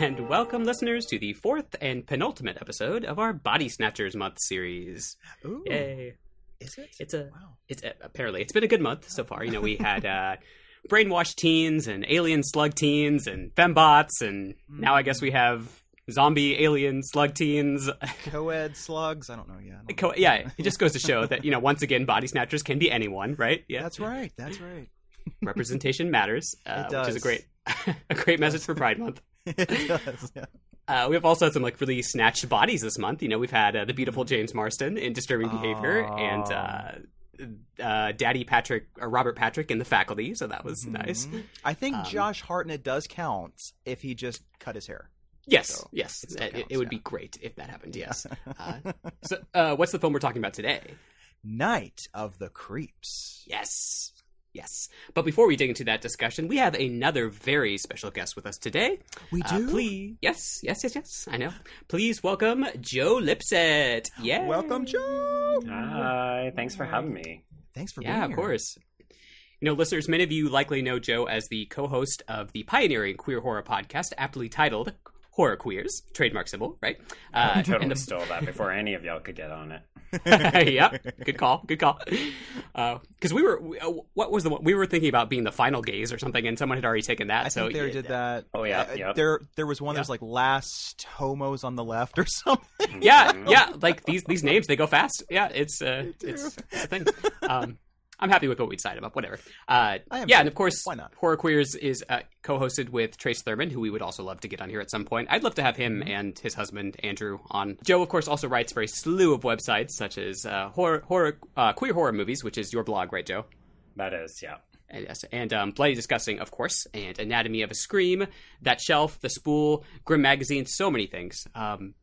And welcome, listeners, to the fourth and penultimate episode of our Body Snatchers Month series. Ooh, Yay. is it? It's a wow. it's uh, apparently it's been a good month so far. You know, we had uh, brainwashed teens and alien slug teens and fembots, and now I guess we have zombie alien slug teens. Co-ed slugs. I don't know. Yeah. Don't Co- know. yeah, it just goes to show that you know once again, body snatchers can be anyone, right? Yeah, That's right. That's right. representation matters, uh, which is a great a great message for Pride Month. it does. Yeah. Uh, we have also had some like really snatched bodies this month. You know, we've had uh, the beautiful James Marsden in Disturbing Behavior and uh, uh, Daddy Patrick or Robert Patrick in The Faculty, so that was nice. Mhm. I think Um, Josh Hartnett does count if he just cut his hair. Yes, So, yes, it still it, it would yeah. be great if that happened. Yes. uh, so, uh, what's the film we're talking about today? Night of the Creeps. Yes. Yes. But before we dig into that discussion, we have another very special guest with us today. We Uh, do. please. Yes, yes, yes, yes. I know. Please welcome Joe Lipsett. Yeah. Welcome, Joe. Hi, thanks for having me. Thanks for Yeah, being of course. You know, listeners, many of you likely know Joe as the co-host of the pioneering queer horror podcast, aptly titled Horror Queers, trademark symbol, right? Uh, Totally and the stole that before any of y'all could get on it. yep, good call, good call. Because we were, we- uh, what was the one we were thinking about being the final gaze or something, and someone had already taken that. I so think they yeah, did that. Oh, yeah, Uh, yep. There, there was one that was like last homos on the left or something. yeah, yeah. Like these these names, they go fast. Yeah, it's uh, it's, it's a thing. Um, I'm happy with what we decided about. Whatever. Uh, I am yeah, too. and of course, Why not? Horror Queers is uh, co-hosted with Trace Thurman, who we would also love to get on here at some point. I'd love to have him Mm-hmm. and his husband Andrew on. Joe, of course, also writes for a slew of websites such as uh, horror, horror, uh, queer horror movies, which is your blog, right, Joe? That is, yeah. And yes, and um, Bloody Disgusting, of course, and Anatomy of a Scream, That Shelf, The Spool, Grim Magazine, so many things. Um,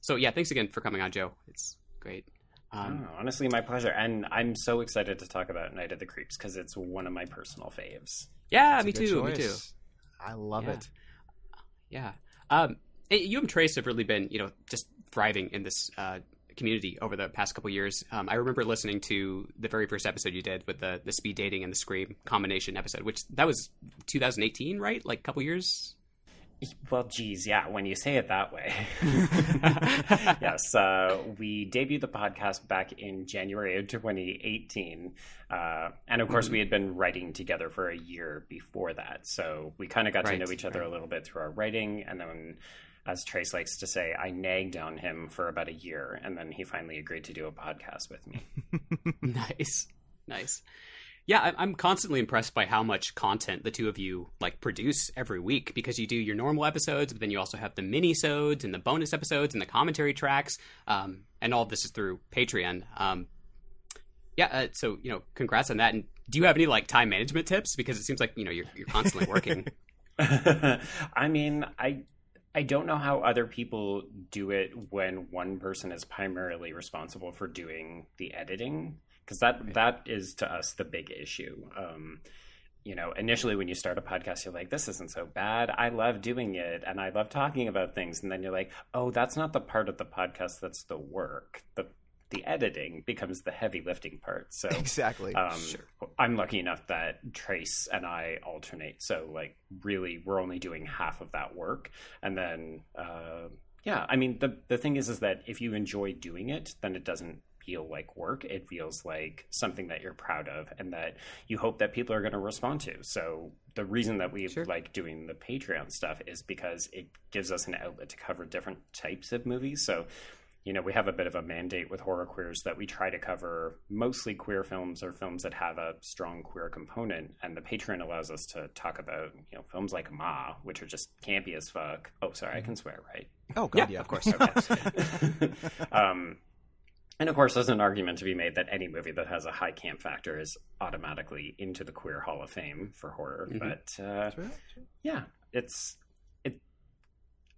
so yeah, thanks again for coming on, Joe. It's great. Um, Oh, honestly, my pleasure. And I'm so excited to talk about Night of the Creeps because it's one of my personal faves. yeah, That's me good too, me too. I love Yeah. it. Yeah. Um, and you and Trace have really been, you know, just thriving in this uh, community over the past couple years. Um, I remember listening to the very first episode you did with the the speed dating and the scream combination episode, which that was 2018, right? Like a couple years. Well, geez, yeah, when you say it that way. yes, uh, we debuted the podcast back in January of 2018. Uh, and of course, we had been writing together for a year before that. So we kind of got Right, to know each other right. a little bit through our writing. And then, as Trace likes to say, I nagged on him for about a year. And then he finally agreed to do a podcast with me. nice, nice. Yeah, I- I'm constantly impressed by how much content the two of you like produce every week because you do your normal episodes, but then you also have the mini-sodes and the bonus episodes and the commentary tracks, um, and all of this is through Patreon. Um, yeah, uh, so you know, congrats on that. And do you have any like time management tips? Because it seems like you know you're you're constantly working. I mean, I I don't know how other people do it when one person is primarily responsible for doing the editing because that that is to us the big issue. Um, you know, initially when you start a podcast, you're like, "This isn't so bad. I love doing it, and I love talking about things." And then you're like, "Oh, that's not the part of the podcast. That's the work. the The editing becomes the heavy lifting part." So Exactly. um, Sure. I'm lucky enough that Trace and I alternate. So, like, really, we're only doing half of that work. And then, uh, yeah, I mean, the, the thing is, is that if you enjoy doing it, then it doesn't feel like work. It feels like something that you're proud of and that you hope that people are going to respond to. So, the reason that we Sure. like doing the Patreon stuff is because it gives us an outlet to cover different types of movies. So, you know, we have a bit of a mandate with horror queers that we try to cover mostly queer films or films that have a strong queer component. And the Patreon allows us to talk about, you know, films like Ma, which are just campy as fuck. Oh, sorry, I can swear, right? oh God, yeah, yeah, of course. um, and of course, there's an argument to be made that any movie that has a high camp factor is automatically into the queer Hall of Fame for horror. Mhm. But uh, yeah, it's it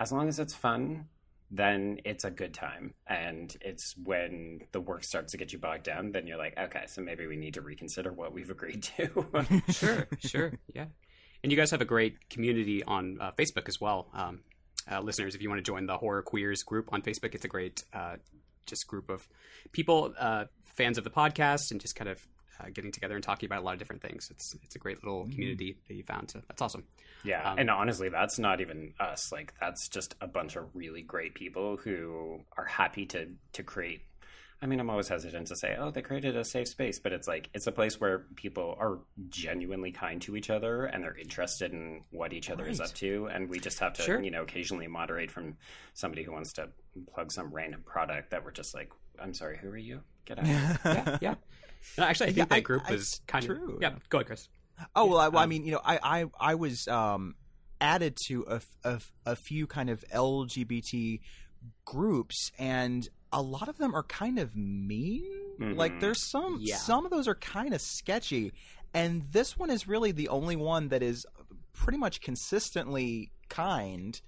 as long as it's fun then it's a good time. And it's when the work starts to get you bogged down, then you're like, okay, so maybe we need to reconsider what we've agreed to. sure, sure, yeah. And you guys have a great community on uh, Facebook as well. Um, uh, listeners, if you want to join the Horror Queers group on Facebook, it's a great uh, just group of people, uh, fans of the podcast, and just kind of uh, getting together and talking about a lot of different things. It's it's a great little community that you found. So that's awesome. Yeah, Um, and honestly, that's not even us. Like that's just a bunch of really great people who are happy to to create. I mean, I'm always hesitant to say, "Oh, they created a safe space," but it's like it's a place where people are genuinely kind to each other and they're interested in what each other is up to, and we just have to, Sure. you know, occasionally moderate from somebody who wants to plug some random product that we're just like, "I'm sorry, who are you? Get out!" Yeah, yeah. No, actually, I think Yeah, that I- group I- was kind true, of yeah. yeah. Go ahead, Chris. Oh well, I, well, I Um, mean, you know, I I, I was um, added to a, a, a few kind of LGBT groups, and a lot of them are kind of mean. Like, Mhm. there's some Yeah. some of those are kind of sketchy, and this one is really the only one that is pretty much consistently kind,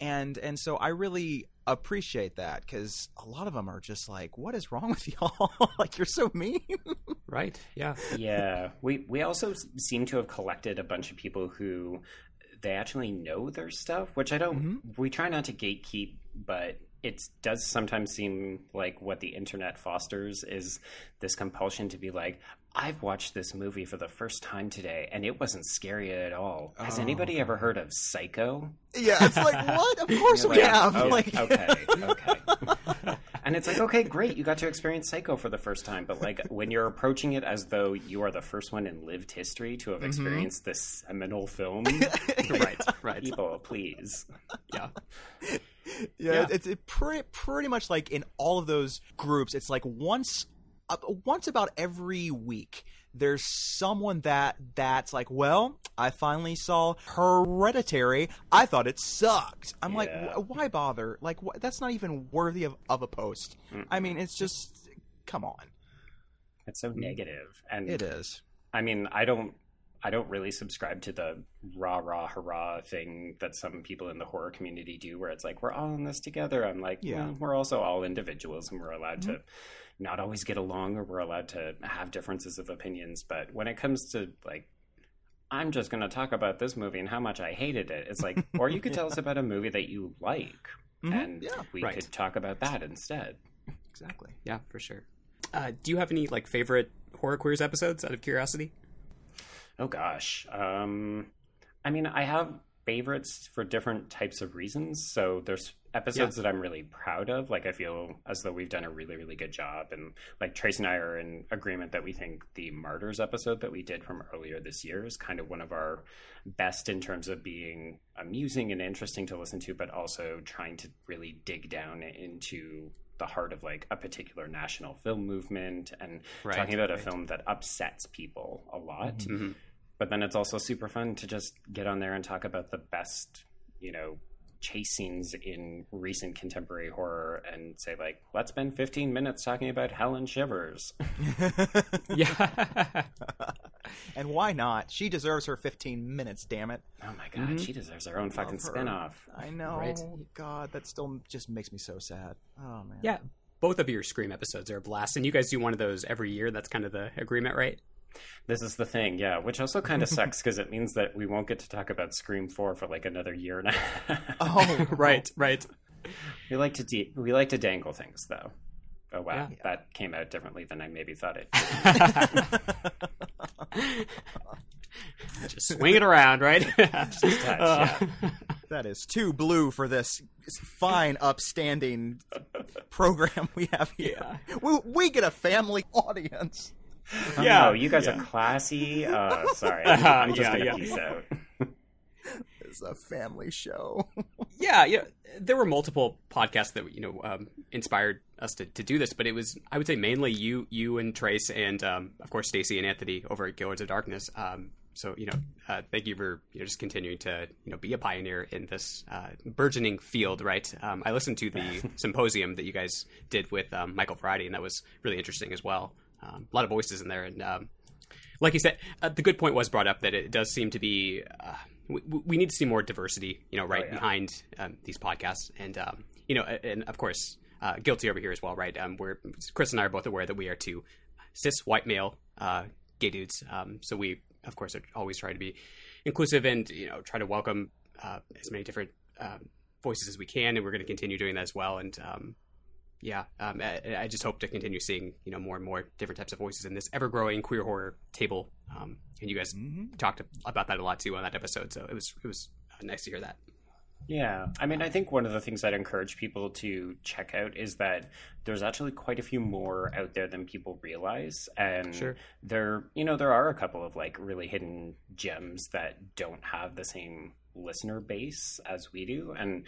and and so I really appreciate that because a lot of them are just like, what is wrong with y'all? like, you're so mean. Right. Yeah. yeah we we also seem to have collected a bunch of people who they actually know their stuff which i don't Mhm. we try not to gatekeep but it does sometimes seem like what the internet fosters is this compulsion to be like i've watched this movie for the first time today and it wasn't scary at all has Oh, anybody ever heard of psycho yeah, it's like what? Of course we like, have. "Oh, like, okay okay and it's like okay great you got to experience psycho for the first time but like when you're approaching it as though you are the first one in lived history to have Mm-hmm. experienced this seminal film right. Right. people please Yeah. yeah, Yeah. it's it pretty pretty much like in all of those groups. It's like once uh, once about every week. There's someone that that's like, well, I finally saw Hereditary. I thought it sucked. I'm like, Yeah. "Wh- why bother? Like, wh- that's not even worthy of, of a post. I mean, it's just, come on, it's so negative and it is. i mean i don't i don't really subscribe to the rah rah hurrah thing that some people in the horror community do where it's like we're all in this together i'm like Yeah. yeah we're also all individuals and we're allowed to not always get along or we're allowed to have differences of opinions but when it comes to like i'm just going to talk about this movie and how much i hated it it's like or you could tell us about a movie that you like Mhm. and Yeah. we Right. could talk about that instead Exactly. Yeah, for sure. Uh, do you have any like favorite horror queers episodes out of curiosity? Oh gosh. Um I mean, I have favorites for different types of reasons. So there's episodes that I'm really proud of. Like I feel as though we've done a really, really good job. And like Trace and I are in agreement that we think the Martyrs episode that we did from earlier this year is kind of one of our best in terms of being amusing and interesting to listen to, but also trying to really dig down into the heart of like a particular national film movement and Right, talking about a film that upsets people a lot. Mm-hmm. but then it's also super fun to just get on there and talk about the best, you know, chase scenes in recent contemporary horror and say like, let's spend 15 minutes talking about Helen Shivers. Yeah. and why not? She deserves her 15 minutes. Damn it. Oh my god, mm-hmm. she deserves her own fucking her. spin-off. I know. Right. God, that still just makes me so sad. Oh man. yeah. Both of your Scream episodes are a blast, and you guys do one of those every year. That's kind of the agreement, right? This is the thing, yeah, which also kind of sucks because it means that we won't get to talk about Scream 4 for like another year and a half. Oh right, right. we like to de- we like to dangle things though. Oh wow, Yeah. that came out differently than I maybe thought it. Just swing it around, right? Just touch, Uh, yeah. That is too blue for this fine, upstanding program we have here. We, we get a family audience. Yeah, Oh, you guys yeah. are classy. Uh, sorry, I'm just Yeah, gonna yeah. peace out. It's a family show. yeah, yeah. There were multiple podcasts that you know um, inspired us to, to do this, but it was I would say mainly you, you and Trace, and um, of course Stacy and Anthony over at Gaylords of Darkness. Um, so you know, uh, thank you for you know just continuing to you know be a pioneer in this uh, burgeoning field, right? Um, I listened to the symposium that you guys did with um, Michael Varrati, and that was really interesting as well. Um, a lot of voices in there, and um, like you said, uh, the good point was brought up that it does seem to be uh, we, we need to see more diversity, you know, right Oh, yeah. behind um, these podcasts, and um, you know, and of course, uh, guilty over here as well, right? Um, we're Chris and I are both aware that we are two cis white male uh, gay dudes, um, so we of course are always trying to be inclusive and you know try to welcome uh, as many different um, voices as we can, and we're going to continue doing that as well, and. Um, yeah, um, I, I just hope to continue seeing you know more and more different types of voices in this ever-growing queer horror table. Um, and you guys talked about that a lot too on that episode, so it was it was uh, nice to hear that. Yeah, I mean, I think one of the things I'd encourage people to check out is that there's actually quite a few more out there than people realize, and Sure. there, you know, there are a couple of like really hidden gems that don't have the same listener base as we do, and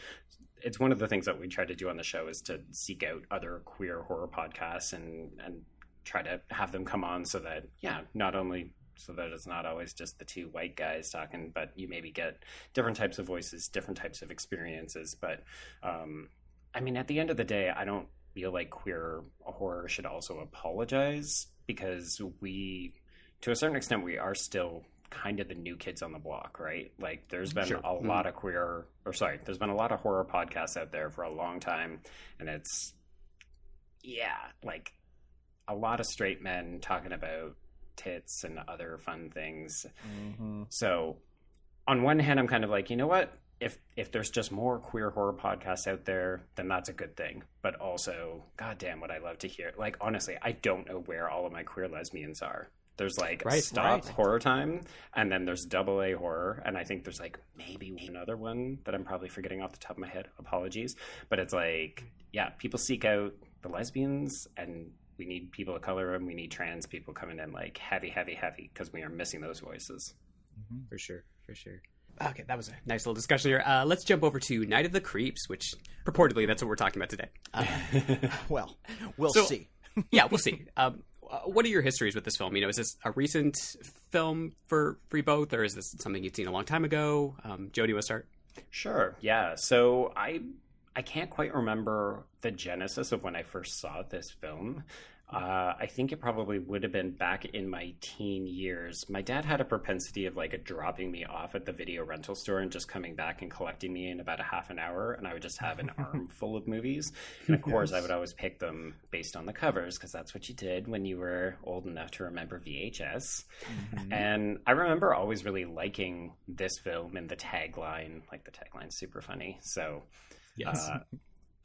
it's one of the things that we try to do on the show is to seek out other queer horror podcasts and and try to have them come on so that yeah, not only so that it's not always just the two white guys talking, but you maybe get different types of voices, different types of experiences. But um, I mean, at the end of the day, I don't feel like queer horror should also apologize because we, to a certain extent, we are still kind of the new kids on the block, right? Like, there's been Sure. a lot of queer, or sorry, there's been a lot of horror podcasts out there for a long time, and it's, yeah, like a lot of straight men talking about tits and other fun things. Mm-hmm. So, on one hand, I'm kind of like, you know what? If if there's just more queer horror podcasts out there, then that's a good thing. But also, goddamn, what I love to hear. Like, honestly, I don't know where all of my queer lesbians are. There's like Right, stop right. horror time, and then there's double A horror, and I think there's like maybe another one that I'm probably forgetting off the top of my head. Apologies, but it's like, yeah, people seek out the lesbians, and we need people of color, and we need trans people coming in like heavy, heavy, heavy because we are missing those voices. For sure, for sure. Okay, that was a nice little discussion here. Uh, let's jump over to Night of the Creeps, which purportedly that's what we're talking about today. Uh, Well, we'll So- see. yeah, we'll see. Um, what are your histories with this film? You know, is this a recent film for for both, or is this something you'd seen a long time ago? Um, Jody, want to start? Sure. Yeah. So I I can't quite remember the genesis of when I first saw this film. Uh, I think it probably would have been back in my teen years. My dad had a propensity of like dropping me off at the video rental store and just coming back and collecting me in about a half an hour, and I would just have an arm full of movies. And of course, I would always pick them based on the covers because that's what you did when you were old enough to remember VHS. And I remember always really liking this film and the tagline. Like the tagline's super funny. So, Yes. uh,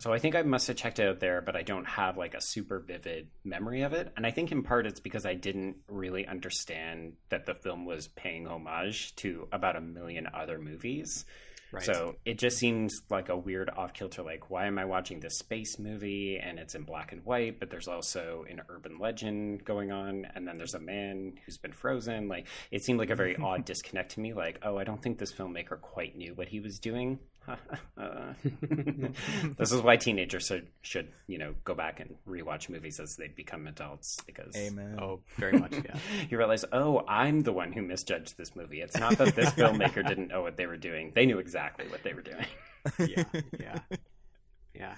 so I think I must have checked it out there, but I don't have like a super vivid memory of it. And I think in part it's because I didn't really understand that the film was paying homage to about a million other movies. right. So it just seems like a weird off kilter. Like, why am I watching this space movie and it's in black and white, but there's also an urban legend going on, and then there's a man who's been frozen? Like, it seemed like a very odd disconnect to me. Like, oh, I don't think this filmmaker quite knew what he was doing. This is why teenagers should, should, you know, go back and rewatch movies as they become adults because Amen. oh, very much. Yeah. you realize, oh, I'm the one who misjudged this movie. It's not that this filmmaker didn't know what they were doing; they knew exactly what they were doing. yeah, yeah, yeah,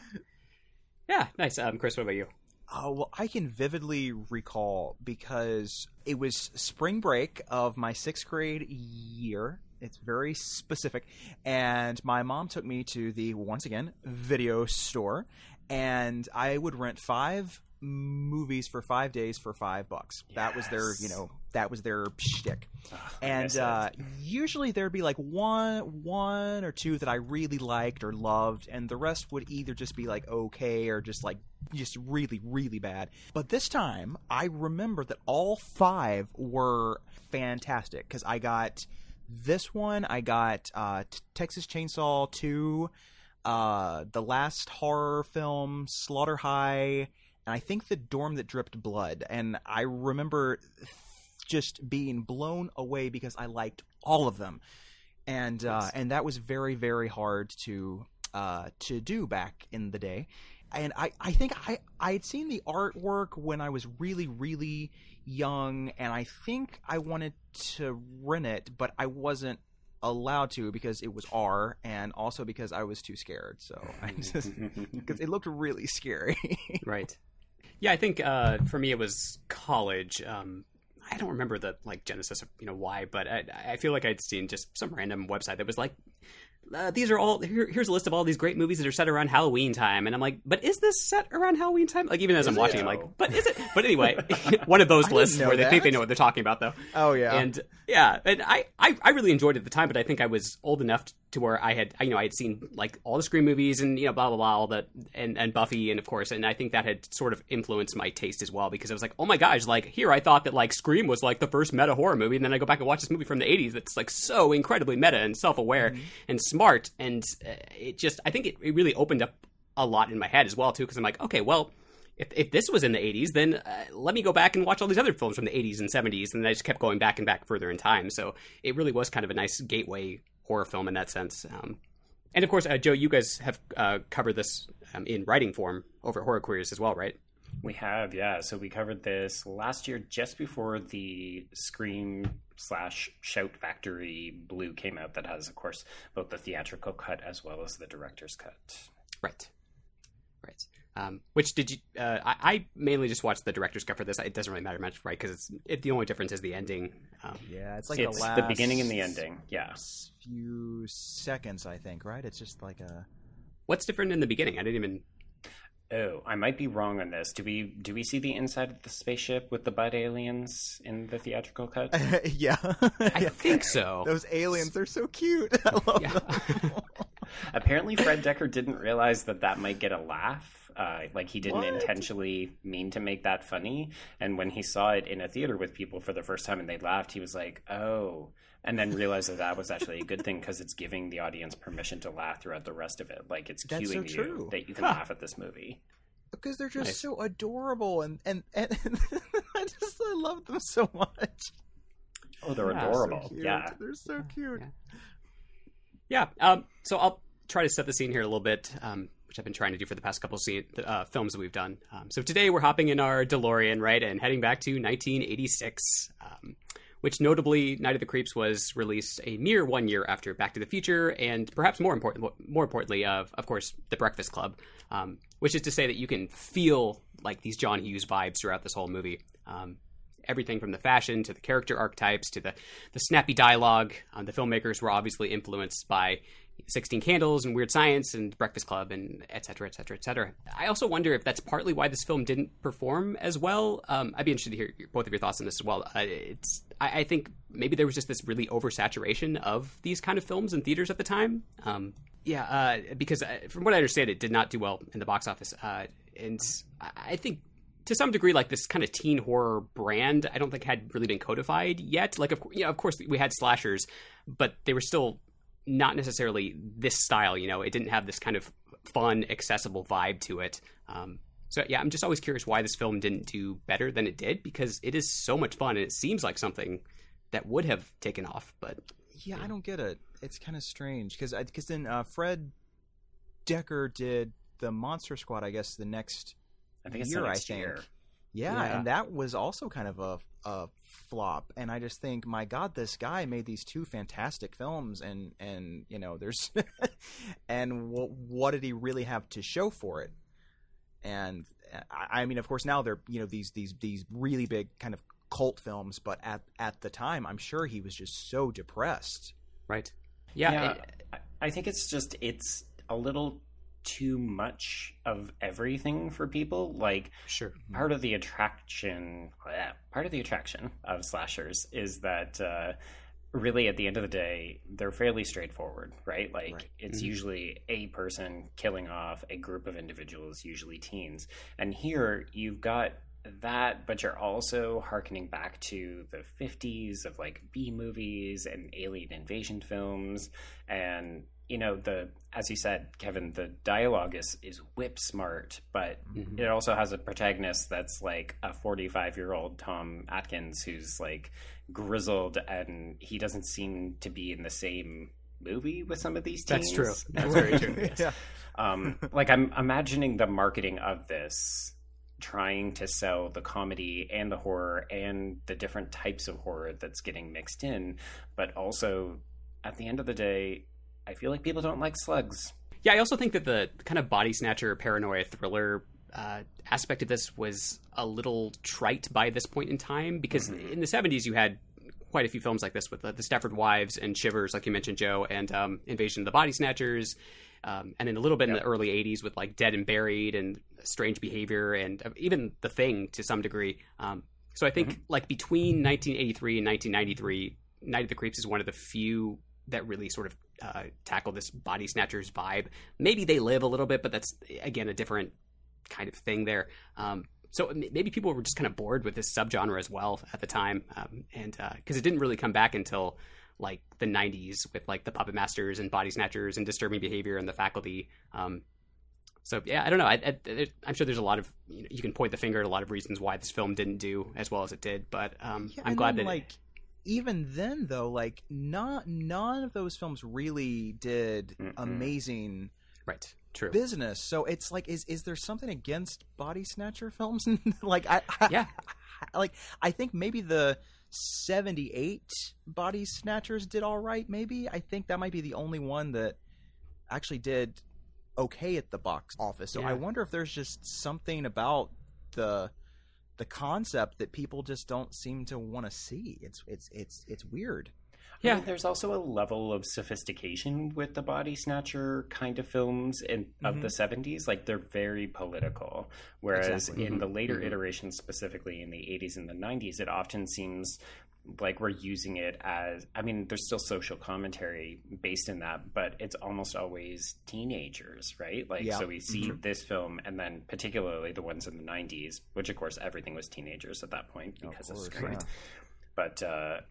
yeah. Nice, um, Chris. What about you? Oh, well, I can vividly recall because it was spring break of my sixth grade year. It's very specific. And my mom took me to the, once again, video store. And I would rent five movies for five days for five bucks. That was their, you know, that was their shtick. I and uh, usually there'd be like one one or two that I really liked or loved, and the rest would either just be like okay or just like just really really bad. But this time, I remember that all five were fantastic because I got this one, I got uh, T- Texas Chainsaw Two, uh, the last horror film Slaughter High. And I think the dorm that dripped blood. And I remember just being blown away because I liked all of them, and uh, and that was very very hard to uh, to do back in the day. And I, I think I I had seen the artwork when I was really really young, and I think I wanted to rent it, but I wasn't allowed to because it was R, and also because I was too scared. So I just because it looked really scary. Right. Yeah, I think uh, for me it was college. Um, I don't remember the like genesis of you know why, but I, I feel like I'd seen just some random website that was like uh, these are all here, here's a list of all these great movies that are set around Halloween time, and I'm like, but is this set around Halloween time? Like even as I'm watching, I'm like, but is it? But anyway, one of those lists where they think they know what they're talking about, though. Oh yeah. And yeah, and I, I, I really enjoyed it at the time, but I think I was old enough to where I had, you know, I had seen like all the Scream movies and you know, blah blah blah, all that, and and Buffy, and of course, and I think that had sort of influenced my taste as well because I was like, oh my gosh, like here I thought that like Scream was like the first meta horror movie, and then I go back and watch this movie from the '80s that's like so incredibly meta and self aware and smart, and uh, it just, I think it, it really opened up a lot in my head as well too, because I'm like, okay, well if, if this was in the 80s, then uh, let me go back and watch all these other films from the 80s and 70s. And I just kept going back and back further in time. So it really was kind of a nice gateway horror film in that sense. Um, and of course, uh, Joe, you guys have uh, covered this um, in writing form over Horror Queers as well, right? We have, yeah. So we covered this last year, just before the Scream slash Shout Factory Blue came out. That has, of course, both the theatrical cut as well as the director's cut. Right. Right. Um, which did you? Uh, I, I mainly just watched the director's cut for this. It doesn't really matter much, right? Because it's it, the only difference is the ending. Um, yeah, it's like it's the the, beginning and the ending. Yeah. few seconds, I think. Right? It's just like a. what's different in the beginning? I didn't even. Oh, I might be wrong on this. Do we do we see the inside of the spaceship with the bud aliens in the theatrical cut? yeah. I Yeah. think so. Those aliens, they're so cute. I love Yeah. them. Apparently, Fred Dekker didn't realize that that might get a laugh. Uh, like he didn't What? intentionally mean to make that funny. And when he saw it in a theater with people for the first time and they laughed, he was like, "Oh," and then realize that that was actually a good thing because it's giving the audience permission to laugh throughout the rest of it. Like it's That's so cueing you that you can Huh. laugh at this movie. because they're just Nice. so adorable and and, and I just I love them so much. Oh, they're Yeah, adorable. Cute. yeah. They're so cute. Yeah. Um, so I'll try to set the scene here a little bit, um, which I've been trying to do for the past couple scene, uh, films that we've done. Um, so today we're hopping in our DeLorean, right, and heading back to 1986, um, which notably, Night of the Creeps was released a mere one year after Back to the Future, and perhaps more important, more importantly, of of course, The Breakfast Club, um, which is to say that you can feel like these John Hughes vibes throughout this whole movie. Um, everything from the fashion to the character archetypes to the, the snappy dialogue. Um, the filmmakers were obviously influenced by 16 Candles and Weird Science and Breakfast Club and et cetera, et cetera, et cetera. I also wonder if that's partly why this film didn't perform as well. Um, I'd be interested to hear both of your thoughts on this as well. Uh, it's I, I think maybe there was just this really oversaturation of these kind of films in theaters at the time. Um, yeah, uh, because uh, from what I understand, it did not do well in the box office, uh, and I think to some degree, like this kind of teen horror brand, I don't think had really been codified yet. Like, of you know, of course, we had slashers, but they were still not necessarily this style. You know, it didn't have this kind of fun, accessible vibe to it. Um, so yeah, I'm just always curious why this film didn't do better than it did because it is so much fun and it seems like something that would have taken off. But Yeah, I don't get it. It's kind of strange because because then uh, Fred Dekker did the Monster Squad. I guess the next I think it's year. the I think. year. Yeah, Yeah. and that was also kind of a a flop. And I just think, my God, this guy made these two fantastic films, and and you know, there's and w- what did he really have to show for it? And uh, I, I mean, of course, now they're you know these these these really big kind of cult films, but at at the time, I'm sure he was just so depressed. right, yeah, yeah, it- I- I think it's just it's a little too much of everything for people. Like sure, mm-hmm. part of the attraction, uh, part of the attraction of slashers is that uh, really at the end of the day they're fairly straightforward, right? Like Right. it's Mhm. usually a person killing off a group of individuals, usually teens, and here you've got that but you're also harkening back to the 50s of like b movies and alien invasion films and you know the as you said kevin the dialogue is is whip smart but Mhm. it also has a protagonist that's like a 45 year old tom atkins who's like grizzled and he doesn't seem to be in the same movie with some of these teens That's true. That's very true. yes. yeah. um, like I'm imagining the marketing of this trying to sell the comedy and the horror and the different types of horror that's getting mixed in, but also at the end of the day, I feel like people don't like slugs. Yeah, I also think that the kind of body snatcher paranoia thriller uh, aspect of this was a little trite by this point in time because in the 70s you had quite a few films like this with uh, the Stepford Wives and Shivers, like you mentioned, Joe, and um, Invasion of the Body Snatchers, um, and then a little bit in the early 80s with like Dead and Buried and Strange Behavior and uh, even The Thing to some degree. Um, so I think like between 1983 and 1993, Night of the Creeps is one of the few that really sort of uh, tackle this body snatchers vibe. Maybe they live a little bit, but that's again a different kind of thing there. Um, so maybe people were just kind of bored with this subgenre as well at the time, um, and because it didn't really come back until like the 90s with like the puppet masters and body snatchers and disturbing behavior and the faculty um, so yeah i don't know I, I, i'm sure there's a lot of you, know, you can point the finger at a lot of reasons why this film didn't do as well as it did but um, Yeah, i'm glad then, that it- like even then though, like not none of those films really did Mm-mm. amazing right true business. So it's like, is is there something against body snatcher films? like I, I Yeah. like I think maybe the. 78 body snatchers did all right maybe i think that might be the only one that actually did okay at the box office so Yeah. i wonder if there's just something about the the concept that people just don't seem to want to see it's it's it's it's weird I Yeah. mean, there's also a level of sophistication with the body snatcher kind of films in of the 70s. Like they're very political, whereas Exactly. in the later Mhm. iterations, specifically in the 80s and the 90s, it often seems like we're using it as. I mean, there's still social commentary based in that, but it's almost always teenagers, right? Like, Yeah. so we see this film, and then particularly the ones in the 90s, which of course everything was teenagers at that point because of, course, Scream yeah. but uh, I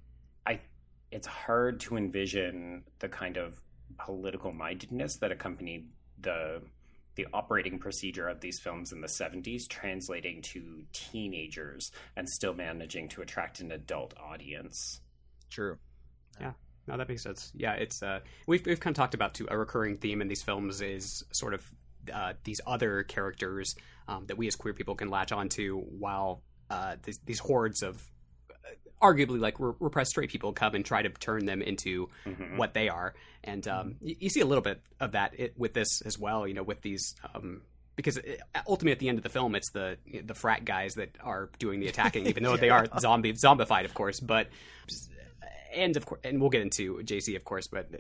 it's hard to envision the kind of political mindedness that accompanied the the operating procedure of these films in the 70s translating to teenagers and still managing to attract an adult audience. true Yeah. No, that makes sense. Yeah, it's uh, we've we've kind of talked about too. A recurring theme in these films is sort of uh, these other characters um, that we as queer people can latch onto, while uh, these, these hordes of arguably like re- repressed straight people come and try to turn them into Mhm. what they are. And um, you, you see a little bit of that it, with this as well. You know, with these. Um, because it, ultimately, at the end of the film, it's the the frat guys that are doing the attacking, even though they are zombie zombified, of course. But and of course, and we'll get into JC, of course, but uh,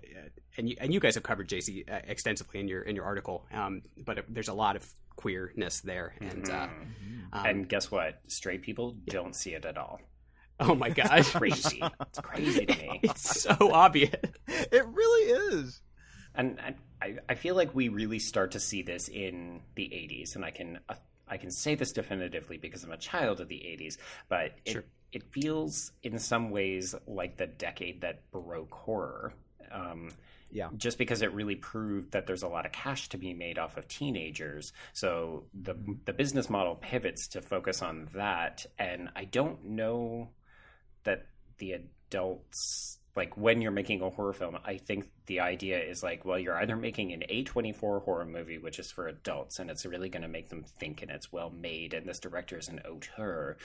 and you and you guys have covered JC uh, extensively in your in your article. Um, but uh, there's a lot of queerness there, and uh, um, and guess what? Straight people don't see it at all. oh my gosh, Crazy. it's crazy to me. it's so obvious. it really is and and I, I feel like we really start to see this in the 80s and i can uh, i can say this definitively because i'm a child of the 80s but it, Sure. it feels in some ways like the decade that broke horror um, Yeah. just because it really proved that there's a lot of cash to be made off of teenagers so the the business model pivots to focus on that and i don't know that the adults like when you're making a horror film i think the idea is like well you're either making an a24 horror movie which is for adults and it's really going to make them think and it's well made and this director is an auteur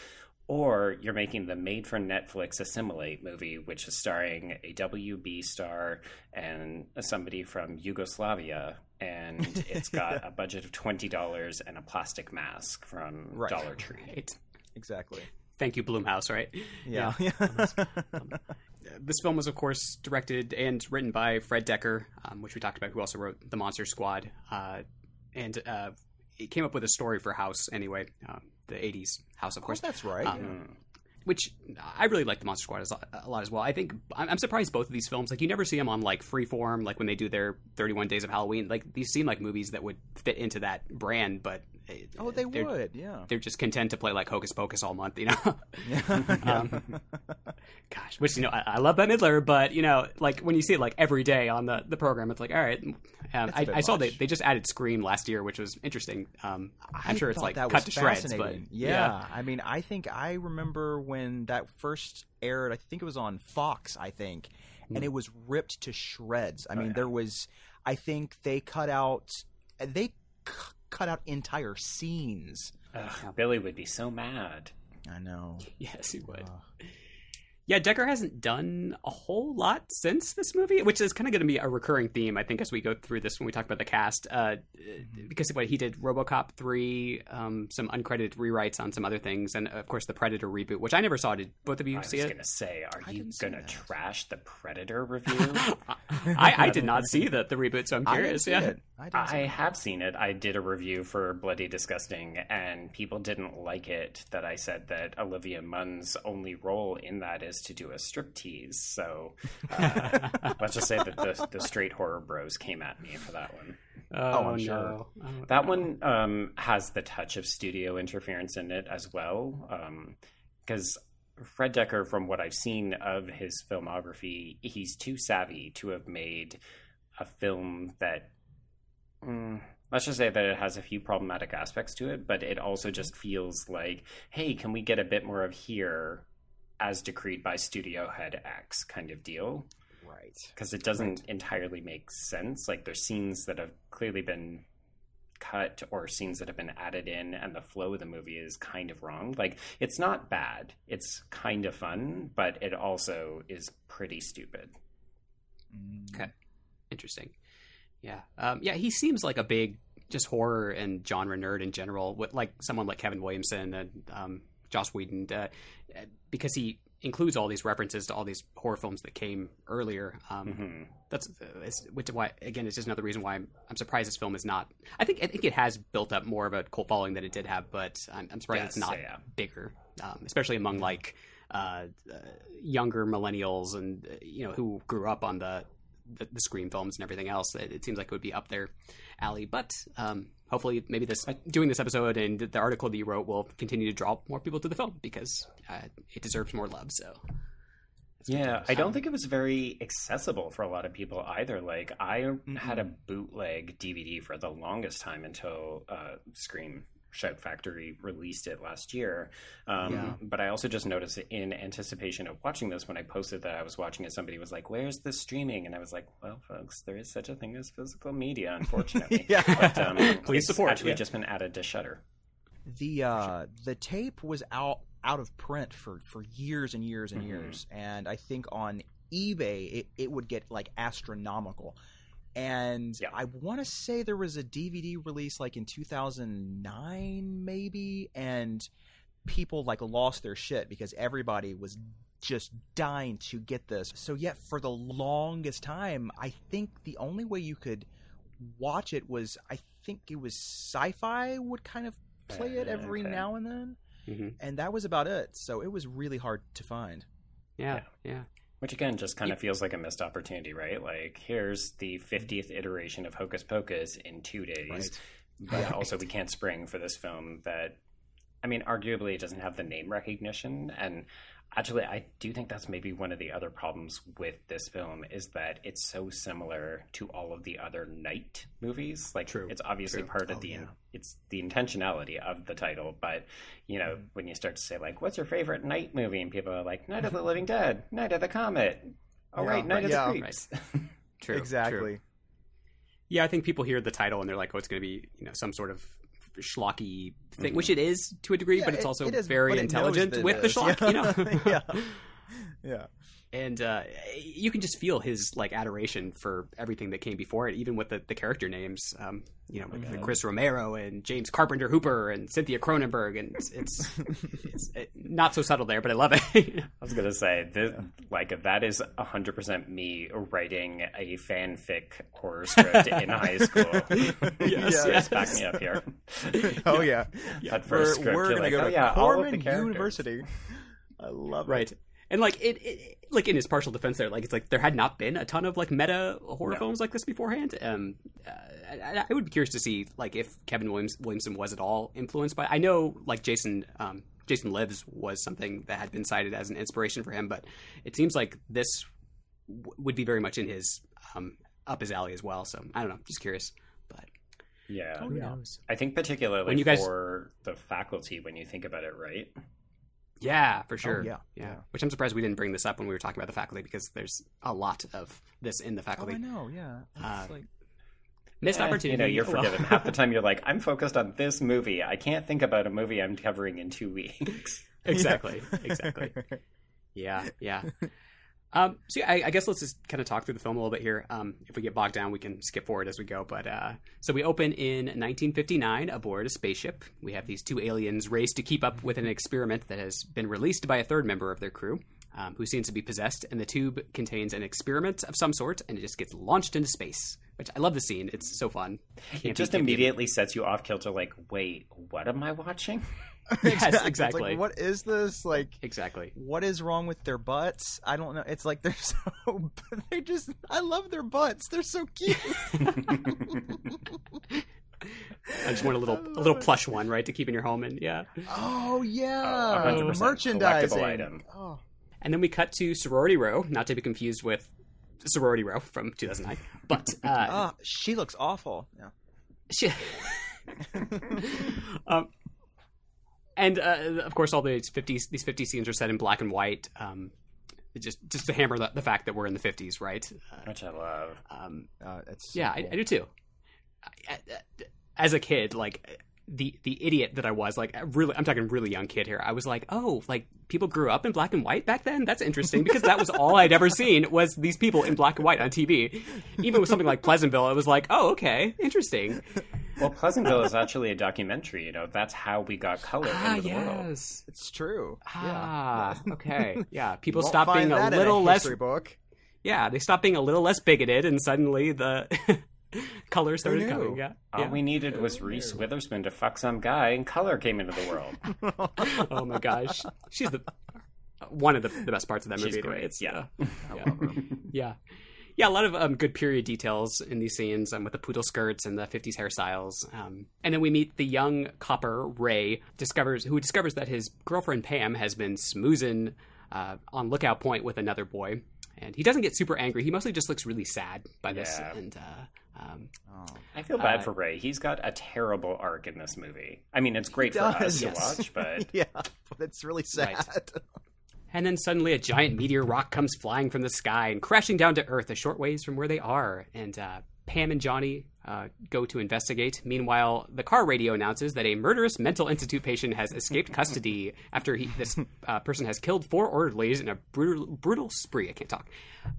or you're making the made for netflix assimilate movie which is starring a wb star and somebody from yugoslavia and it's got a budget of $20 and a plastic mask from Right. dollar tree Right. exactly Thank you, Blumhouse. Right. yeah, This film was, of course, directed and written by Fred Dekker, um, which we talked about, who also wrote The Monster Squad. Uh, and uh, it came up with a story for House, anyway, um, the 80s House, of of course. course that's right Um, Mm. which I really like the Monster Squad a lot as well. I think I'm surprised both of these films, like you never see them on like Freeform, like when they do their 31 Days of Halloween. Like these seem like movies that would fit into that brand, but uh, oh they would yeah They're just content to play like Hocus Pocus all month, you know. um, gosh, which you know I, I love Bette Midler, but you know, like when you see it like every day on the, the program, it's like all right. Um, I, I saw they, they just added Scream last year, which was interesting. Um, I'm I sure it's like that cut to shreds, but fascinating. yeah. I mean, I think I remember when that first aired. I think it was on Fox. I think, and it was ripped to shreds. I mean, yeah. there was. I think they cut out. They cut out entire scenes. Ugh, billy would be so mad I know. yes, he would. Uh, Yeah, Dekker hasn't done a whole lot since this movie, which is kind of going to be a recurring theme, I think, as we go through this when we talk about the cast. Uh, because what he did, RoboCop three, um, some uncredited rewrites on some other things, and of course the Predator reboot, which I never saw. Did both of you I was see it? I was gonna say, are I you gonna trash the Predator review? I, I did not see the, the reboot, so I'm curious. see Yeah, it. I, didn't see I it. have seen it. I did a review for Bloody Disgusting, and people didn't like it that I said that Olivia Munn's only role in that is to do a striptease. So uh, let's just say that the, the straight horror bros came at me for that one. oh, I'm sure. no. Oh, That one um, has the touch of studio interference in it as well. Because Fred Dekker, from what I've seen of his filmography, he's too savvy to have made a film that. Mm, let's just say that it has a few problematic aspects to it, but it also just feels like, hey, can we get a bit more of here as decreed by studio head X kind of deal? Right. because it doesn't entirely make sense. Like there's scenes that have clearly been cut or scenes that have been added in and the flow of the movie is kind of wrong. Like it's not bad. It's kind of fun, but it also is pretty stupid. Mm. Okay. Interesting. Yeah. Um, yeah, he seems like a big just horror and genre nerd in general, with like someone like Kevin Williamson and um, Joss Whedon, uh, because he includes all these references to all these horror films that came earlier. Um, hmm That's it's, which why again it's just another reason why I'm, I'm surprised this film is not. I think I think it has built up more of a cult following than it did have, but I'm, I'm surprised it's not yeah. bigger, um, especially among like uh, uh, younger millennials and uh, you know who grew up on the the, the Scream films and everything else. It, it seems like it would be up their alley, but um, hopefully maybe this doing this episode and the article that you wrote will continue to draw more people to the film because uh, it deserves more love. So. Yeah, I don't think it was very accessible for a lot of people either. Like I had a bootleg DVD for the longest time until uh, Scream Shout Factory released it last year. Um, Yeah. But I also just noticed in anticipation of watching this, when I posted that I was watching it, somebody was like, "Where's the streaming?" And I was like, "Well, folks, there is such a thing as physical media, unfortunately." Yeah. But um, Please it's support, Actually, yeah. just been added to Shudder. the uh the tape was out out of print for for years and years and Mhm. years and i think on ebay it, it would get like astronomical and Yeah. i want to say there was a dvd release like in 2009 maybe and people like lost their shit because everybody was just dying to get this so yet for the longest time i think the only way you could watch it was i think it was sci-fi would kind of play it Uh, every okay. now and then hmm and that was about it so it was really hard to find Yeah, yeah. Which again just kind of feels like a missed opportunity, right? Like here's the 50th iteration of Hocus Pocus in two days, Right. but Yeah. also we can't spring for this film that, I mean, arguably it doesn't have the name recognition. And actually, I do think that's maybe one of the other problems with this film is that it's so similar to all of the other Night movies. Like, True, it's obviously true. part of Oh, the yeah. it's the intentionality of the title, but you know, Mm-hmm. when you start to say like, "What's your favorite night movie?" and people are like, "Night of the Living Dead," "Night of the Comet," oh Yeah, right, "Night of yeah. the Creeps." True. exactly True. Yeah, I think people hear the title and they're like, "Oh, it's going to be you know some sort of schlocky thing," which mm-hmm. it is to a degree, Yeah, but it's it- also it is, very intelligent it with the is. schlock. Yeah. You know, yeah yeah and uh, you can just feel his like adoration for everything that came before it, even with the, the character names. Um, you know, like. Chris Romero and James Carpenter Hooper and Cynthia Cronenberg, and it's it's, it's uh, not so subtle there, but I love it. I was gonna say, this, like that is hundred percent me writing a fanfic horror script in high school. Yes, Yeah. yes. back me up here. oh yeah, That we're, first script, we're gonna like, go oh, to yeah, all of the Corman. University. I love right it. and like it, it like in his partial defense there like it's like there had not been a ton of like meta horror No. films like this beforehand um uh, I, I would be curious to see like if kevin Williams, williamson was at all influenced by i know like jason um jason lives was something that had been cited as an inspiration for him but it seems like this w- would be very much in his um up his alley as well so i don't know just curious but Yeah, Oh, who yeah. knows I think particularly When you guys- for the faculty, when you think about it, right? Yeah, for sure. yeah, yeah, yeah. Which I'm surprised we didn't bring this up when we were talking about the faculty because there's a lot of this in the Oh, faculty. I know. Yeah, it's Uh, like Missed Eh, opportunity. You know, you're Oh, well. forgiven. Half the time, you're like, I'm focused on this movie. I can't think about a movie I'm covering in two weeks. exactly, exactly. Yeah, yeah. Um, so yeah, I, I, guess let's just kind of talk through the film a little bit here. Um, if we get bogged down, we can skip forward as we go. But uh, so we open in 1959 aboard a spaceship. We have these two aliens race to keep up with an experiment that has been released by a third member of their crew, um, who seems to be possessed. And the tube contains an experiment of some sort, and it just gets launched into space. Which I love the scene. It's so fun. Can't it just immediately sets you off kilter. Like, wait, what am I watching? yes, exactly. Like, what is this? Like, exactly. What is wrong with their butts? I don't know. It's like they're so. They're just. I love their butts. They're so cute. I just want a little a little plush one, right, to keep in your home, and yeah. Oh yeah, oh, merchandising. Item. Oh. And then we cut to Sorority Row, not to be confused with Sorority Row from 2009. But uh, oh, she looks awful. Yeah. She. um, and uh, of course, all these fifty these fifty scenes are set in black and white. Um, just just to hammer the, the, fact that we're in the fifties, right? Uh, Which I love. Um, uh, yeah, cool. I, I, do too. As a kid, like the the idiot that I was, like really, I'm talking really young kid here. I was like, oh, like people grew up in black and white back then. That's interesting because that was all I'd ever seen was these people in black and white on TV. Even with something like Pleasantville, it was like, oh, okay, interesting. Well, Pleasantville is actually a documentary. You know, that's how we got color ah, into the yes. world. It's true. Ah, yeah. okay. Yeah, people stopped being a little a less book. Yeah, they stopped being a little less bigoted, and suddenly the color started coming. Yeah. All yeah. we needed was Reese Witherspoon to fuck some guy, and color came into the world. oh my gosh, she's the one of the, the best parts of that movie. She's great. It's yeah, yeah. yeah yeah, a lot of um, good period details in these scenes um, with the poodle skirts and the 50s hairstyles. Um, and then we meet the young copper, Ray, discovers who discovers that his girlfriend Pam has been smoozing uh, on lookout point with another boy. And he doesn't get super angry. He mostly just looks really sad by this. Yeah. And uh, um, oh. I feel bad uh, for Ray. He's got a terrible arc in this movie. I mean, it's great for us yes. to watch, but yeah, but it's really sad. Right. And then suddenly a giant meteor rock comes flying from the sky and crashing down to Earth a short ways from where they are. And uh, Pam and Johnny uh, go to investigate. Meanwhile, the car radio announces that a murderous mental institute patient has escaped custody after he, this uh, person has killed four orderlies in a brutal, brutal spree. I can't talk.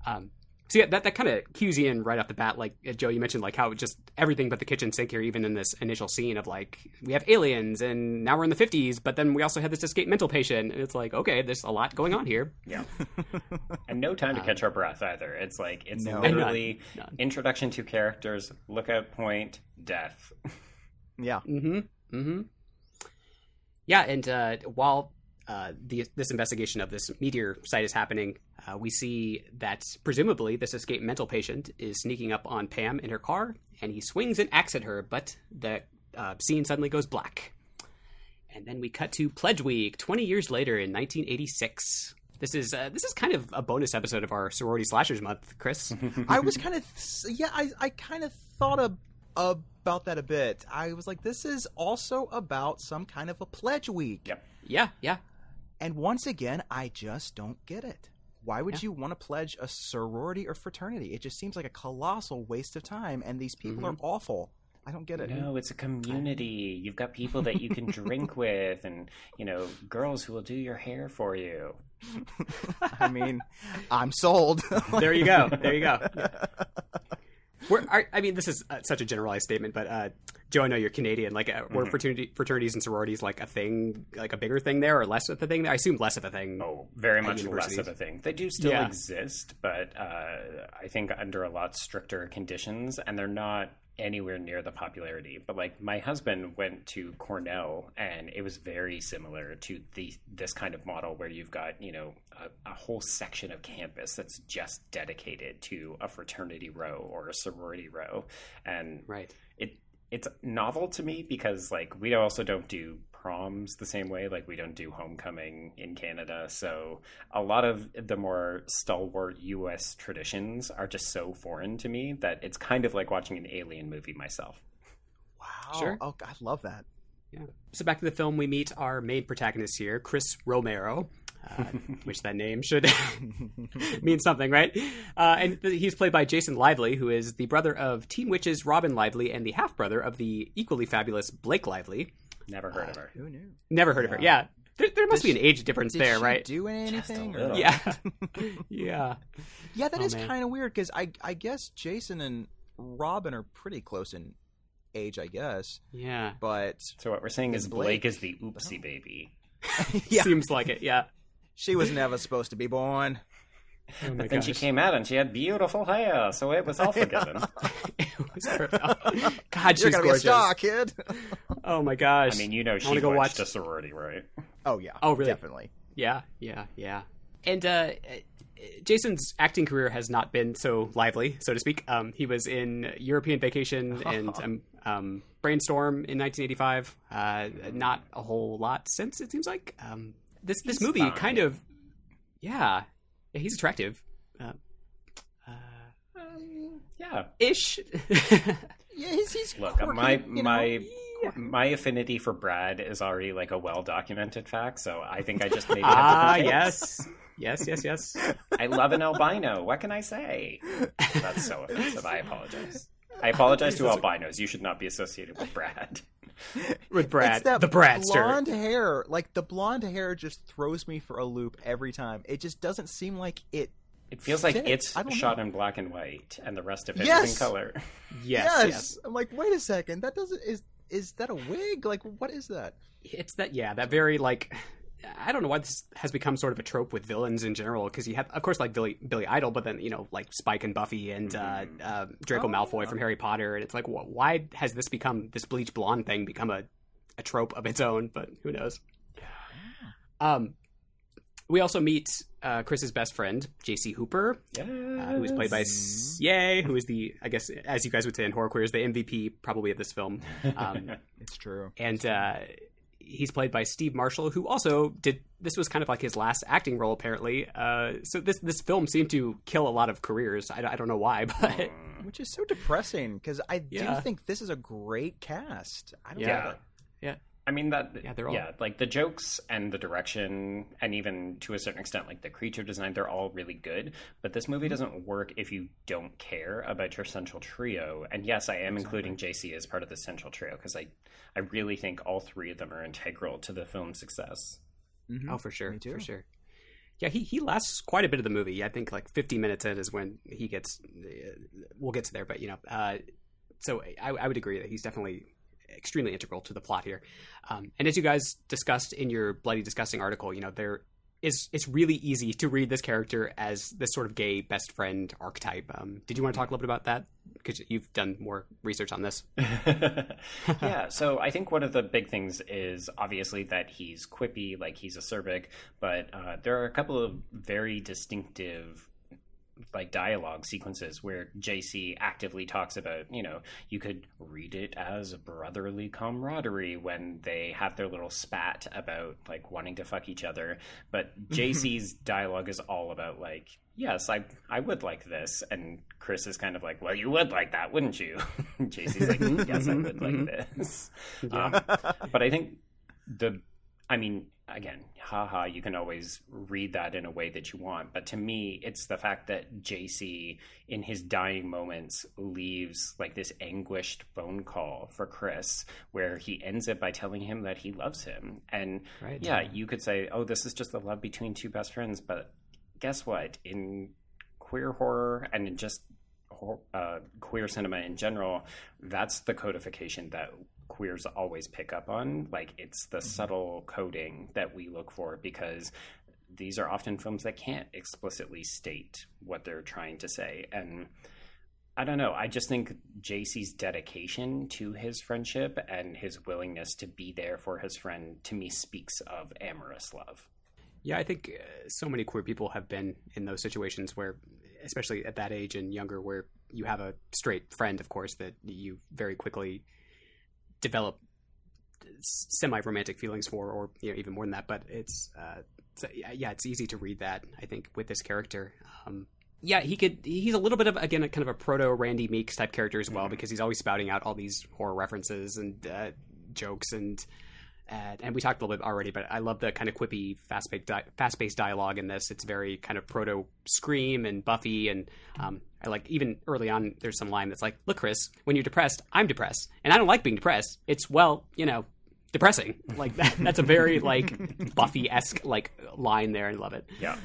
Um, so yeah, that, that kind of cues you in right off the bat. Like uh, Joe, you mentioned like how just everything but the kitchen sink here, even in this initial scene of like we have aliens and now we're in the fifties, but then we also had this escaped mental patient, and it's like okay, there's a lot going on here. Yeah, and no time to catch our breath either. It's like it's no. literally none, none. introduction to characters, lookout point, death. yeah. Mm-hmm. Mm-hmm. Yeah, and uh, while uh, the, this investigation of this meteor site is happening, uh, we see that presumably this escaped mental patient is sneaking up on Pam in her car, and he swings an axe at her, but the uh, scene suddenly goes black. And then we cut to Pledge Week, 20 years later in 1986. This is uh, this is kind of a bonus episode of our sorority slashers month, Chris. I was kind of yeah, I I kind of thought of, about that a bit. I was like, this is also about some kind of a pledge week. Yep. Yeah, yeah. And once again, I just don't get it. Why would yeah. you want to pledge a sorority or fraternity? It just seems like a colossal waste of time, and these people mm-hmm. are awful. I don't get it. No, it's a community. You've got people that you can drink with, and you know, girls who will do your hair for you. I mean, I'm sold. there you go. There you go. We're, I mean, this is uh, such a generalized statement, but uh, Joe, I know you're Canadian. Like, uh, were mm-hmm. fraternity, fraternities and sororities like a thing, like a bigger thing there, or less of a thing? I assume less of a thing. Oh, very much less of a thing. They do still yeah. exist, but uh, I think under a lot stricter conditions, and they're not anywhere near the popularity. But like my husband went to Cornell, and it was very similar to the this kind of model where you've got you know a, a, whole section of campus that's just dedicated to a fraternity row or a sorority row, and right it it's novel to me because like we also don't do proms the same way like we don't do homecoming in Canada. So a lot of the more stalwart US traditions are just so foreign to me that it's kind of like watching an alien movie myself. Wow. Sure. Oh I love that. Yeah. So back to the film we meet our main protagonist here Chris Romero uh, which that name should mean something, right? Uh, and he's played by Jason Lively, who is the brother of Teen Witch's Robin Lively and the half brother of the equally fabulous Blake Lively. Never heard uh, of her. Who knew? Never heard yeah. of her. Yeah. There, there must Did be an age difference Did there, she right? do anything? or- little. Yeah, yeah. Yeah, that Oh, is kind of weird because I I guess Jason and Robin are pretty close in age, I guess. Yeah, But So what we're saying is Blake Blake. is the oopsie baby. yeah, seems like it. Yeah. she was never supposed to be born. Oh But then she came out and she had beautiful hair, so it was all forgiven. It was perfect. God, You're she's gonna gorgeous. be a star, kid. Oh my gosh. I mean, you know I she wanna go watched watch- a sorority, right? oh yeah. Oh, really? Definitely. Yeah, yeah, yeah. And uh, Jason's acting career has not been so lively, so to speak. Um, he was in European Vacation and um, um, Brainstorm in 1985. Uh, not a whole lot since it seems like. Um, this this He's movie fine. kind of, yeah, yeah he's attractive, uh, Um, yeah. ish. Yeah, he's, he's Look, quirky, my you know? my my affinity for Brad is already like a well documented fact, so I think I just made it ah, up. yes, yes, yes, yes. I love an albino. What can I say? That's so offensive. I apologize. I apologize to albinos. You should not be associated with Brad. With Brad, It's that the Bradster. blonde hair. Like the blonde hair just throws me for a loop every time. It just doesn't seem like it. It feels like it's I don't shot know. in black and white, and the rest of it is Yes! in color. Yes, yes. yes. I'm like, wait a second. That doesn't is is that a wig? Like, what is that? it's that yeah that very like i don't know why this has become sort of a trope with villains in general because you have of course like billy billy idol but then you know like spike and buffy and uh, uh, draco Oh, malfoy yeah. from harry potter and it's like wh- why has this become this bleach blonde thing become a, a trope of its own but who knows um we also meet uh, chris's best friend jc hooper Yes. uh, who is played by S- Yay, who is the, I guess, as you guys would say in horror queers, the MVP probably of this film. Um, It's true. and uh, he's played by Steve Marshall, who also did. This was kind of like his last acting role, apparently. Uh, so this this film seemed to kill a lot of careers. I, I don't know why, but Which is so depressing because I Yeah. do think this is a great cast. I don't Yeah. it. yeah, I mean that Yeah, they're all- yeah, like the jokes and the direction and even to a certain extent like the creature design they're all really good, but this Mm-hmm. movie doesn't work if you don't care about your central trio. And yes, I am including JC as part of the central trio because I I really think all three of them are integral to the film's success. Mhm. oh for sure, Me too. for sure. Yeah, he, he lasts quite a bit of the movie. I think like 50 minutes in is when he gets. Uh, we'll get to there, but you know, uh, so I, I would agree that he's definitely extremely integral to the plot here. Um, and as you guys discussed in your bloody disgusting article, you know, there is it's really easy to read this character as this sort of gay best friend archetype. Um, did you want to talk a little bit about that? Because you've done more research on this. yeah, so I think one of the big things is obviously that he's quippy, like he's acerbic, but uh, there are a couple of very distinctive like dialogue sequences where JC actively talks about, you know, you could read it as brotherly camaraderie when they have their little spat about like wanting to fuck each other. But JC's dialogue is all about like, yes, I I would like this, and Chris is kind of like, well, you would like that, wouldn't you? JC's like, "Mm, yes, I would like this. Um, but I think the I mean, again, haha, you can always read that in a way that you want. But to me, it's the fact that JC, in his dying moments, leaves like this anguished phone call for Chris, where he ends it by telling him that he loves him. And Right. yeah, you could say, oh, this is just the love between two best friends. But guess what? In queer horror and in just uh, queer cinema in general, that's the codification that queers always pick up on. Like it's the subtle coding that we look for because these are often films that can't explicitly state what they're trying to say. And I don't know. I just think JC's dedication to his friendship and his willingness to be there for his friend to me speaks of amorous love. Yeah, I think uh, so many queer people have been in those situations where, especially at that age and younger, where you have a straight friend, of course, that you very quickly develop semi romantic feelings for, or you know, even more than that. But it's, uh, so, yeah, it's easy to read that, I think, with this character. Um, yeah, he could. He's a little bit of again, a kind of a proto Randy Meeks type character as well, because he's always spouting out all these horror references and uh, jokes and uh, and we talked a little bit already, but I love the kind of quippy, fast paced, di- fast paced dialogue in this. It's very kind of proto Scream and Buffy, and um, I like even early on. There's some line that's like, "Look, Chris, when you're depressed, I'm depressed, and I don't like being depressed. It's well, you know, depressing. Like that, that's a very like Buffy esque like line there. And I love it. Yeah.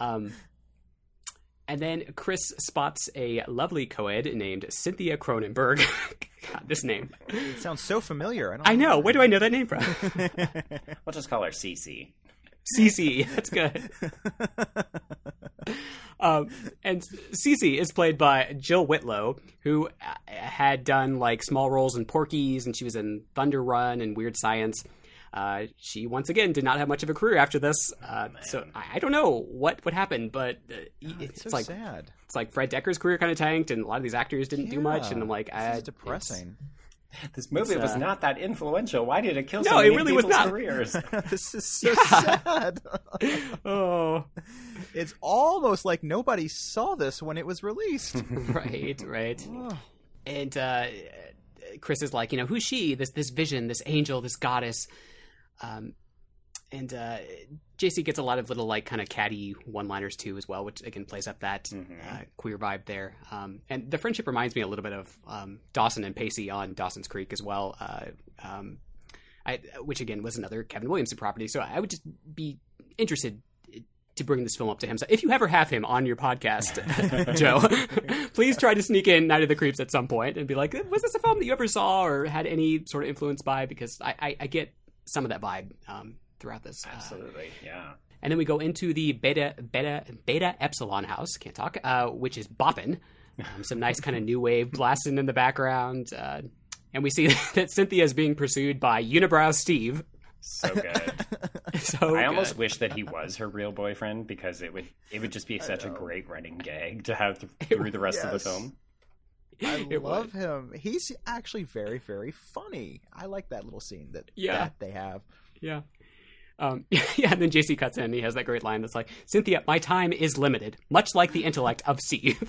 Um, and then Chris spots a lovely co-ed named Cynthia Cronenberg. God, this name. It sounds so familiar. I, don't I know. Where do I know that name from? We'll just call her Cece. Cece. That's good. um, and Cece is played by Jill Whitlow, who uh, had done like small roles in Porky's, and she was in Thunder Run and Weird Science. Uh, she once again did not have much of a career after this, uh, so I, I don't know what would happen. But uh, it's, so like sad. it's like Fred Dekker's career kind of tanked, and a lot of these actors didn't do much. And I'm like, this is depressing. This movie It's, was uh, not that influential. Why did it kill so No, it many really was not. careers? this is so sad. oh, it's almost like nobody saw this when it was released. right, right. and uh, Chris is like, you know, who's she? This this vision, this angel, this goddess. Um, and uh, JC gets a lot of little like kind of catty one-liners too as well, which again plays up that uh, queer vibe there. Um, and the friendship reminds me a little bit of um, Dawson and Pacey on Dawson's Creek as well. Uh, um, I, which again was another Kevin Williamson property. So I would just be interested to bring this film up to him. So if you ever have him on your podcast, Joe, please try to sneak in Night of the Creeps at some point and be like, was this a film that you ever saw or had any sort of influence by? Because I, I, I get some of that vibe um, throughout this. Uh, Absolutely, yeah. and then we go into the beta beta beta epsilon house. Can't talk. Uh, which is bopping. Um, some nice kind of new wave blasting in the background. Uh, and we see that Cynthia is being pursued by Unibrow Steve. So good. So I almost good. wish that he was her real boyfriend because it would it would just be such a great running gag to have th- through the rest of the film. I It love him. He's actually very, very funny. I like that little scene that, Yeah. that they have. Yeah. Um, yeah, and then JC cuts in. He has that great line that's like, Cynthia, my time is limited, much like the intellect of C.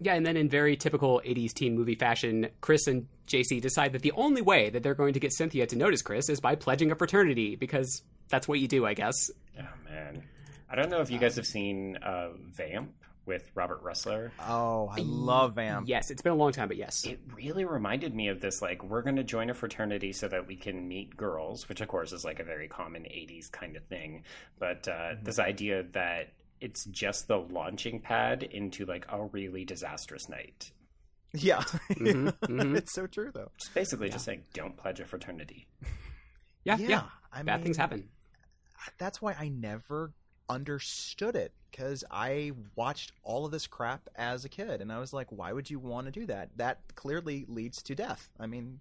yeah, and then in very typical 80s teen movie fashion, Chris and JC decide that the only way that they're going to get Cynthia to notice Chris is by pledging a fraternity, because that's what you do, I guess. Oh man, I don't know if you guys have seen uh, Vamp with Robert Rusler. Oh, I love Vamp. Yes, it's been a long time, but yes. It really reminded me of this like we're going to join a fraternity so that we can meet girls, which of course is like a very common 80s kind of thing, but uh, this idea that it's just the launching pad into like a really disastrous night. Yeah. Mhm, mhm. it's so true, though. Just basically just saying don't pledge a fraternity. Yeah, yeah. I Bad mean, things happen. That's why I never understood it because I watched all of this crap as a kid, and I was like, "Why would you want to do that? That clearly leads to death." I mean,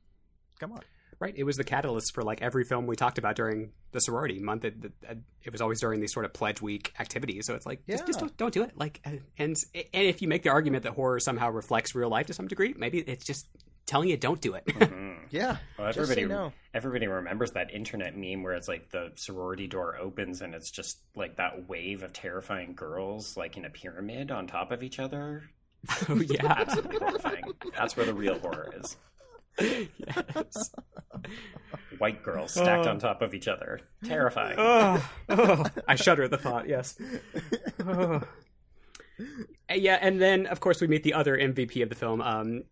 come on. Right. It was the catalyst for like every film we talked about during the sorority month. It, it, it was always during these sort of pledge week activities. So it's like, just, just don't, don't do it. Like, uh, and and if you make the argument that horror somehow reflects real life to some degree, maybe it's just telling you don't do it. Mm-hmm. Yeah. Well, Just say everybody no. everybody remembers that internet meme where it's like the sorority door opens and it's just like that wave of terrifying girls like in a pyramid on top of each other. oh yeah. Absolutely horrifying. That's where the real horror is. yes. White girls stacked on oh. top of each other. Terrifying. oh, oh, I shudder at the thought. Yes. Oh. Uh, Yeah, and then of course we meet the other MVP of the film. Um,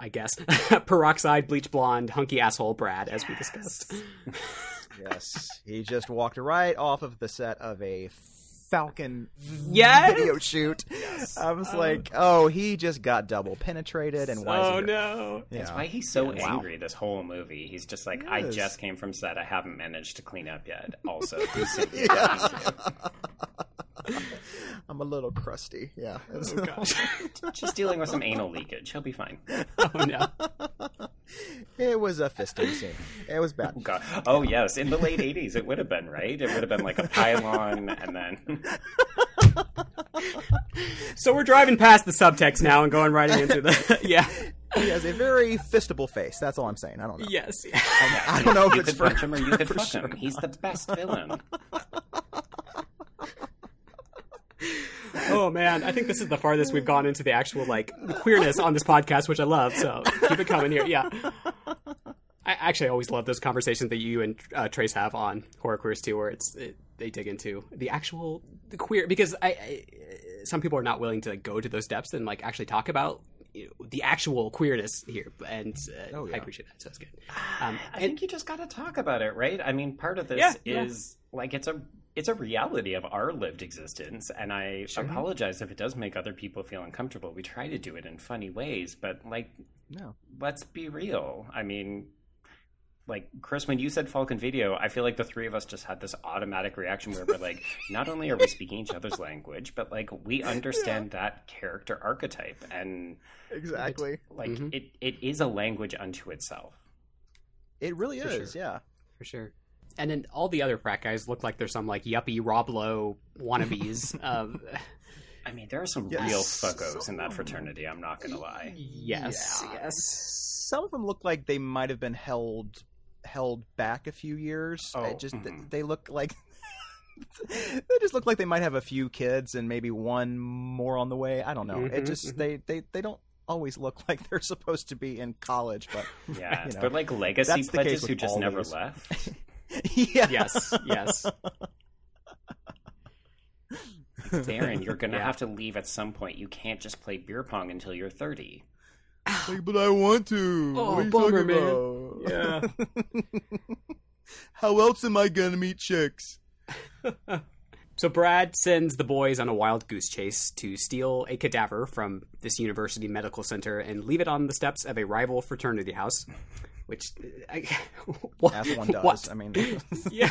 I guess peroxide, bleach blonde, hunky asshole Brad, as we discussed. Yes. he just walked right off of the set of a Falcon Yes! video shoot. I was like, "Oh, he just got double penetrated, and why Oh here?" no! That's why he's so Yes. angry this whole movie. He's just like, I just came from set. I haven't managed to clean up yet. Also, who's Cynthia talking to? I'm a little crusty. Yeah. Oh gosh! Just dealing with some anal leakage. He'll be fine. Oh no! it was a fisting scene. It was bad. Oh, God. Oh yes, in the late '80s, it would have been right. It would have been like a pylon, and then So we're driving past the subtext now and going right into the yeah. He has a very fistable face. That's all I'm saying. I don't know. Yes. I don't know if you it's could for punch him or you could for fuck sure. him. He's the best villain. Oh man, I think this is the farthest we've gone into the actual like queerness on this podcast, which I love. So keep it coming here. Yeah. I actually always love those conversations that you and uh, Trace have on horror queers too, where it's it, they dig into the actual the queer because I, I some people are not willing to like, go to those depths and like actually talk about you know, the actual queerness here, and uh, Oh, yeah. I appreciate that. So that's good. Um, I and- think you just got to talk about it, right? I mean, part of this Yeah, yeah. is like it's a it's a reality of our lived existence, and I apologize if it does make other people feel uncomfortable. We try to do it in funny ways, but like, No. let's be real. I mean. Like Chris, when you said Falcon Video, I feel like the three of us just had this automatic reaction where we're like, not only are we speaking each other's language, but like we understand that character archetype, and Exactly. like Mhm. it, it is a language unto itself. It really For is. sure. Yeah. for sure. And then all the other frat guys look like they're some like yuppie Rob Lowe wannabes. um, I mean, there are some Yes. real fuckos in that fraternity. I'm not gonna lie. yes, Yeah. yes. Some of them look like they might have been held held back a few years. Oh, I just mhm. they look like they just look like they might have a few kids and maybe one more on the way. I don't know. It Mhm, just mhm. they, they they don't always look like they're supposed to be in college, but Yeah, You know, they're like legacy that's pledges who just never these. left. Yeah. yes, yes. Darren, you're gonna Yeah. have to leave at some point. You can't just play beer pong until you're 30. Like, but I want to. Oh, what are you bummer, talking man. about? How else am I gonna meet chicks? So Brad sends the boys on a wild goose chase to steal a cadaver from this university medical center and leave it on the steps of a rival fraternity house. Which, I, what, As one does. What? I mean, Yeah.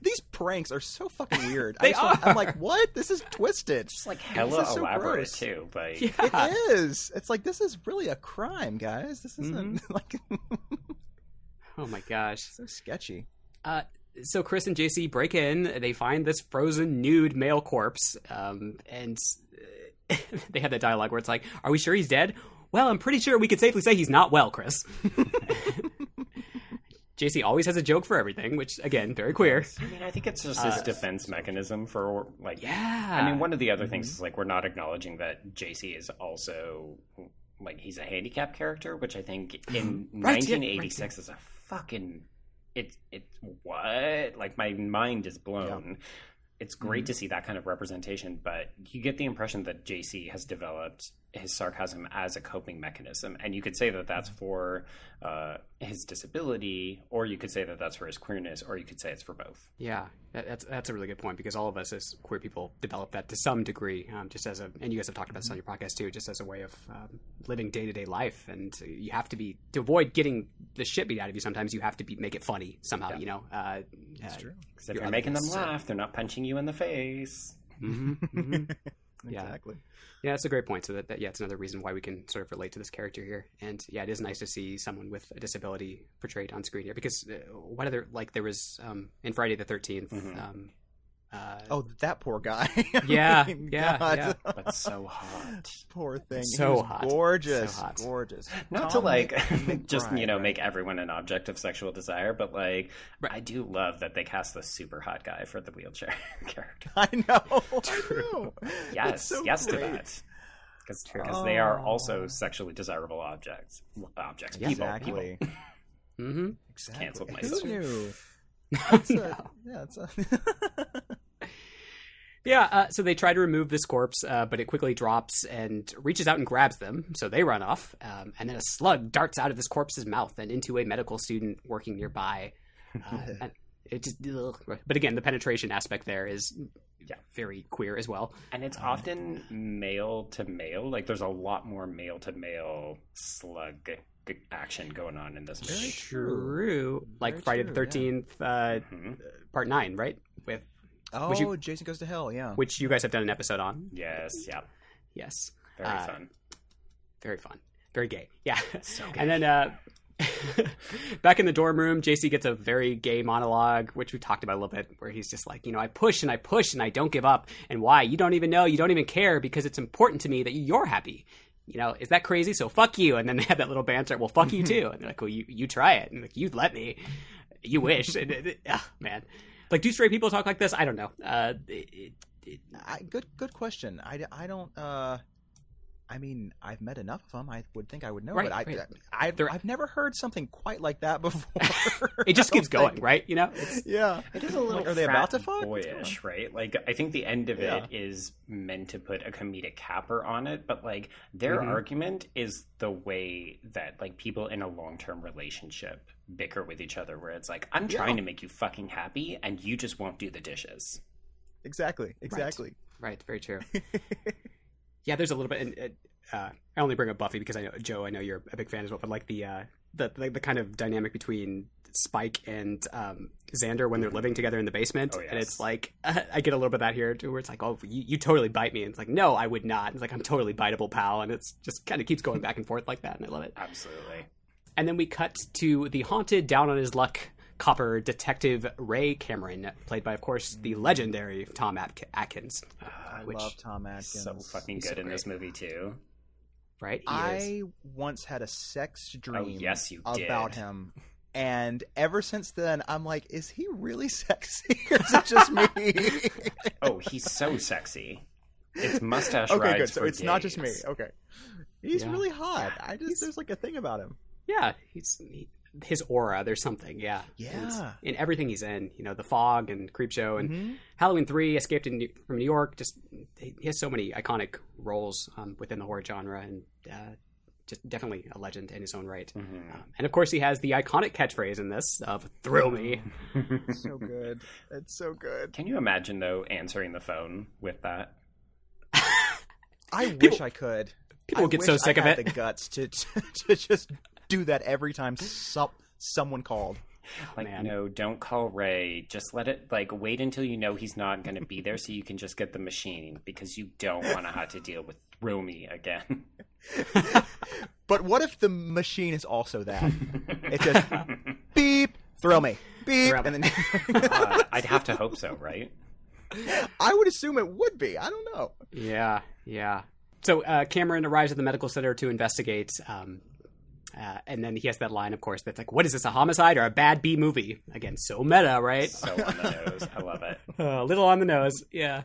these pranks are so fucking weird. They I just, are. I'm like, what? This is twisted. It's like This hella is so elaborate gross. too. Like, Yeah. It is. It's like this is really a crime, guys. This isn't like Oh my gosh. so sketchy. Uh, so Chris and JC break in. They find this frozen nude male corpse, um, and uh, they have that dialogue where it's like, "Are we sure he's dead?" Well, I'm pretty sure we could safely say he's not well, Chris. JC always has a joke for everything, which again, very queer. I mean, I think it's just his defense mechanism for like. Yeah. I mean, one of the other mm-hmm. things is like we're not acknowledging that JC is also like he's a handicap character, which I think in Right, yeah, 1986 is a fucking it's it's what like my mind is blown. It's great mm-hmm. to see that kind of representation, but you get the impression that JC has developed his sarcasm as a coping mechanism, and you could say that that's for uh, his disability, or you could say that that's for his queerness, or you could say it's for both. Yeah, that, that's that's a really good point because all of us as queer people develop that to some degree, um, just as a and you guys have talked about this on your podcast too, just as a way of um, living day to day life, and you have to be to avoid getting the shit beat out of you. Sometimes you have to be make it funny somehow, you know. Uh, That's uh, true. Because if you're making them otherness, laugh, they're not punching you in the face. mhm, mhm. Yeah. Exactly. Yeah, that's a great point. So that, that yeah, it's another reason why we can sort of relate to this character here. And yeah, it is nice to see someone with a disability portrayed on screen here because uh, what other like there was um, in Friday the 13th Mhm. Um, uh, Oh, that poor guy. Yeah, mean, yeah, God. yeah. But so hot. poor thing. So hot. Gorgeous. So hot. Gorgeous. Not to like McBride, just you know right. make everyone an object of sexual desire, but like Right. I do love that they cast the super hot guy for the wheelchair character. I know. I know. Yes, so yes great. to that. Because they are Oh. also sexually desirable objects. Objects, Yeah, people, Exactly. people. hmm exactly. Canceled my Who sister. Knew? It's a, yeah, it's a Yeah, uh, so they try to remove this corpse, uh, but it quickly drops and reaches out and grabs them. So they run off, um, and then a slug darts out of this corpse's mouth and into a medical student working nearby. Uh, and it just, ugh. but again, the penetration aspect there is Yeah. very queer as well. And it's often male to male. Like there's a lot more male to male slug g- action going on in this Very movie. True, like Very Friday true, the Thirteenth, uh, Mhm. Part Nine, right? With Oh, Would you- Jason goes to hell. Yeah. which you guys have done an episode on. Yes, yeah, Yes, very Uh, fun. very fun, very gay. Yeah. So And then uh, back in the dorm room, JC gets a very gay monologue, which we talked about a little bit, where he's just like, you know, I push and I push and I don't give up. And why? You don't even know. You don't even care because it's important to me that you're happy. You know, is that crazy? So fuck you. And then they have that little banter. Well, fuck you too. And they're like, well, you, you try it. And like, you let me. You wish. And, man. Like, do straight people talk like this? I don't know. Uh, it, it, I, good good question. I, I don't uh I mean, I've met enough of them. I would think I would know, Right, but I, right. I, They're- I've never heard something quite like that before. It just keeps going, think. right? You know, it's, Yeah. It is a little Like, are they about to fuck? What's going boyish, right? Like I think the end of Yeah. it is meant to put a comedic capper on it, but like their Mhm. argument is the way that like people in a long term relationship bicker with each other, where it's like I'm Yeah. trying to make you fucking happy, and you just won't do the dishes. Exactly. Exactly. right. Very true. Yeah, there's a little bit. And, uh, I only bring up Buffy because I know Joe. I know you're a big fan as well. But like the uh, the, the the kind of dynamic between Spike and um, Xander when they're living together in the basement, Oh, and it's like I get a little bit of that here too, where it's like, oh, you, you totally bite me, and it's like, no, I would not. And It's like I'm totally biteable, pal, and it's just kind of keeps going back and forth like that, and I love it. Absolutely. And then we cut to the haunted, down on his luck copper detective Ray Cameron, played by, of course, the legendary Tom Atk- Atkins. uh, I love Tom Atkins. So fucking good so in this movie too. right? He is. I once had a sex dream yes, you about did. him. And ever since then, I'm like, is he really sexy or is it just me? Oh, he's so sexy. It's mustache okay, rides good. So for it's not just me. Okay. He's Yeah. really hot. I just, there's like a thing about him. Yeah, he's he, his aura. There's something. Yeah, Yeah. And in everything he's in. You know, the fog and Creepshow and Mhm. Halloween Three, Escaped in New, from New York. Just he has so many iconic roles um, within the horror genre, and uh, just definitely a legend in his own right. Mhm. Um, and of course, he has the iconic catchphrase in this of "Thrill me." So good. It's so good. Can you imagine though answering the phone with that? I People- wish I could. People I get wish so sick I of had it. the guts to, to to just do that every time some, someone called. Like, Man. no, don't call Ray. Just let it like wait until you know he's not going to be there, so you can just get the machine because you don't want to have to deal with throw me again. But what if the machine is also that? It's just beep, throw me, beep, Throw me. and then Uh, I'd have to hope so, right? I would assume it would be. I don't know. Yeah, yeah. So uh, Cameron arrives at the medical center to investigate, um, uh, and then he has that line, of course, that's like, "What is this? A homicide or a bad B movie?" Again, so meta, right? So on the nose. I love it. a little on the nose, yeah.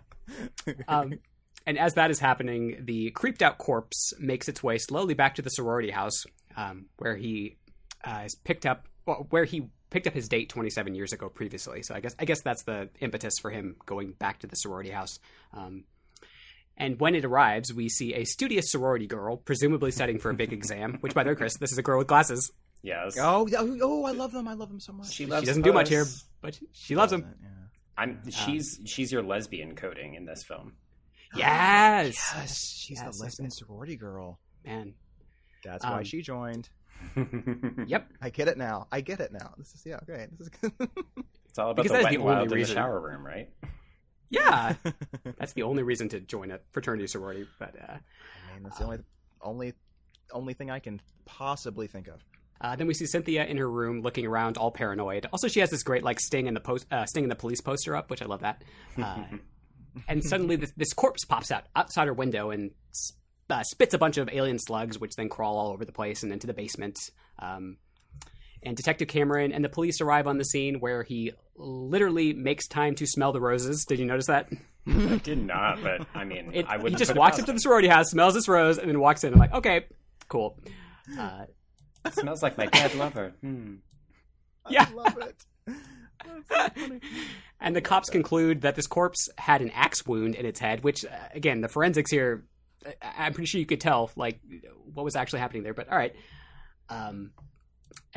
Um, and as that is happening, the creeped out corpse makes its way slowly back to the sorority house, um, where he uh, is picked up, well, where he picked up his date 27 years ago previously. So I guess I guess that's the impetus for him going back to the sorority house. Um, and when it arrives, we see a studious sorority girl, presumably studying for a big exam. Which, by the way, Chris, this is a girl with glasses. Yes. Oh, oh, oh, I love them. I love them so much. She She doesn't do much here, but she, she loves them. Yeah. I'm she's she's your lesbian coding in this film. Yes, Yes, she's Yes, the lesbian sorority girl. man. That's why Um, she joined. Yep. I get it now. I get it now. This is yeah, okay. This is good. It's all about Because the that is wet the and only wild in the shower room, right? Yeah, that's the only reason to join a fraternity sorority. But uh, I mean, that's the only only only thing I can possibly think of. uh, then we see Cynthia in her room looking around, all paranoid. Also, she has this great like sting in the post, uh, sting in the police poster up, which I love that. Uh, and suddenly, this, this corpse pops out outside her window and uh, spits a bunch of alien slugs, which then crawl all over the place and into the basement. Um, and Detective Cameron and the police arrive on the scene where he literally makes time to smell the roses. Did you notice that? I did not, but I mean, It, I he wouldn't. just walks up to the sorority house, smells this rose, and then walks in. I'm like, okay, cool. Uh, It smells like my dead lover. Hmm. Yeah. I love it. So and the cops conclude that this corpse had an axe wound in its head, which, uh, again, the forensics here, I- I'm pretty sure you could tell, like, what was actually happening there. But all right. Um,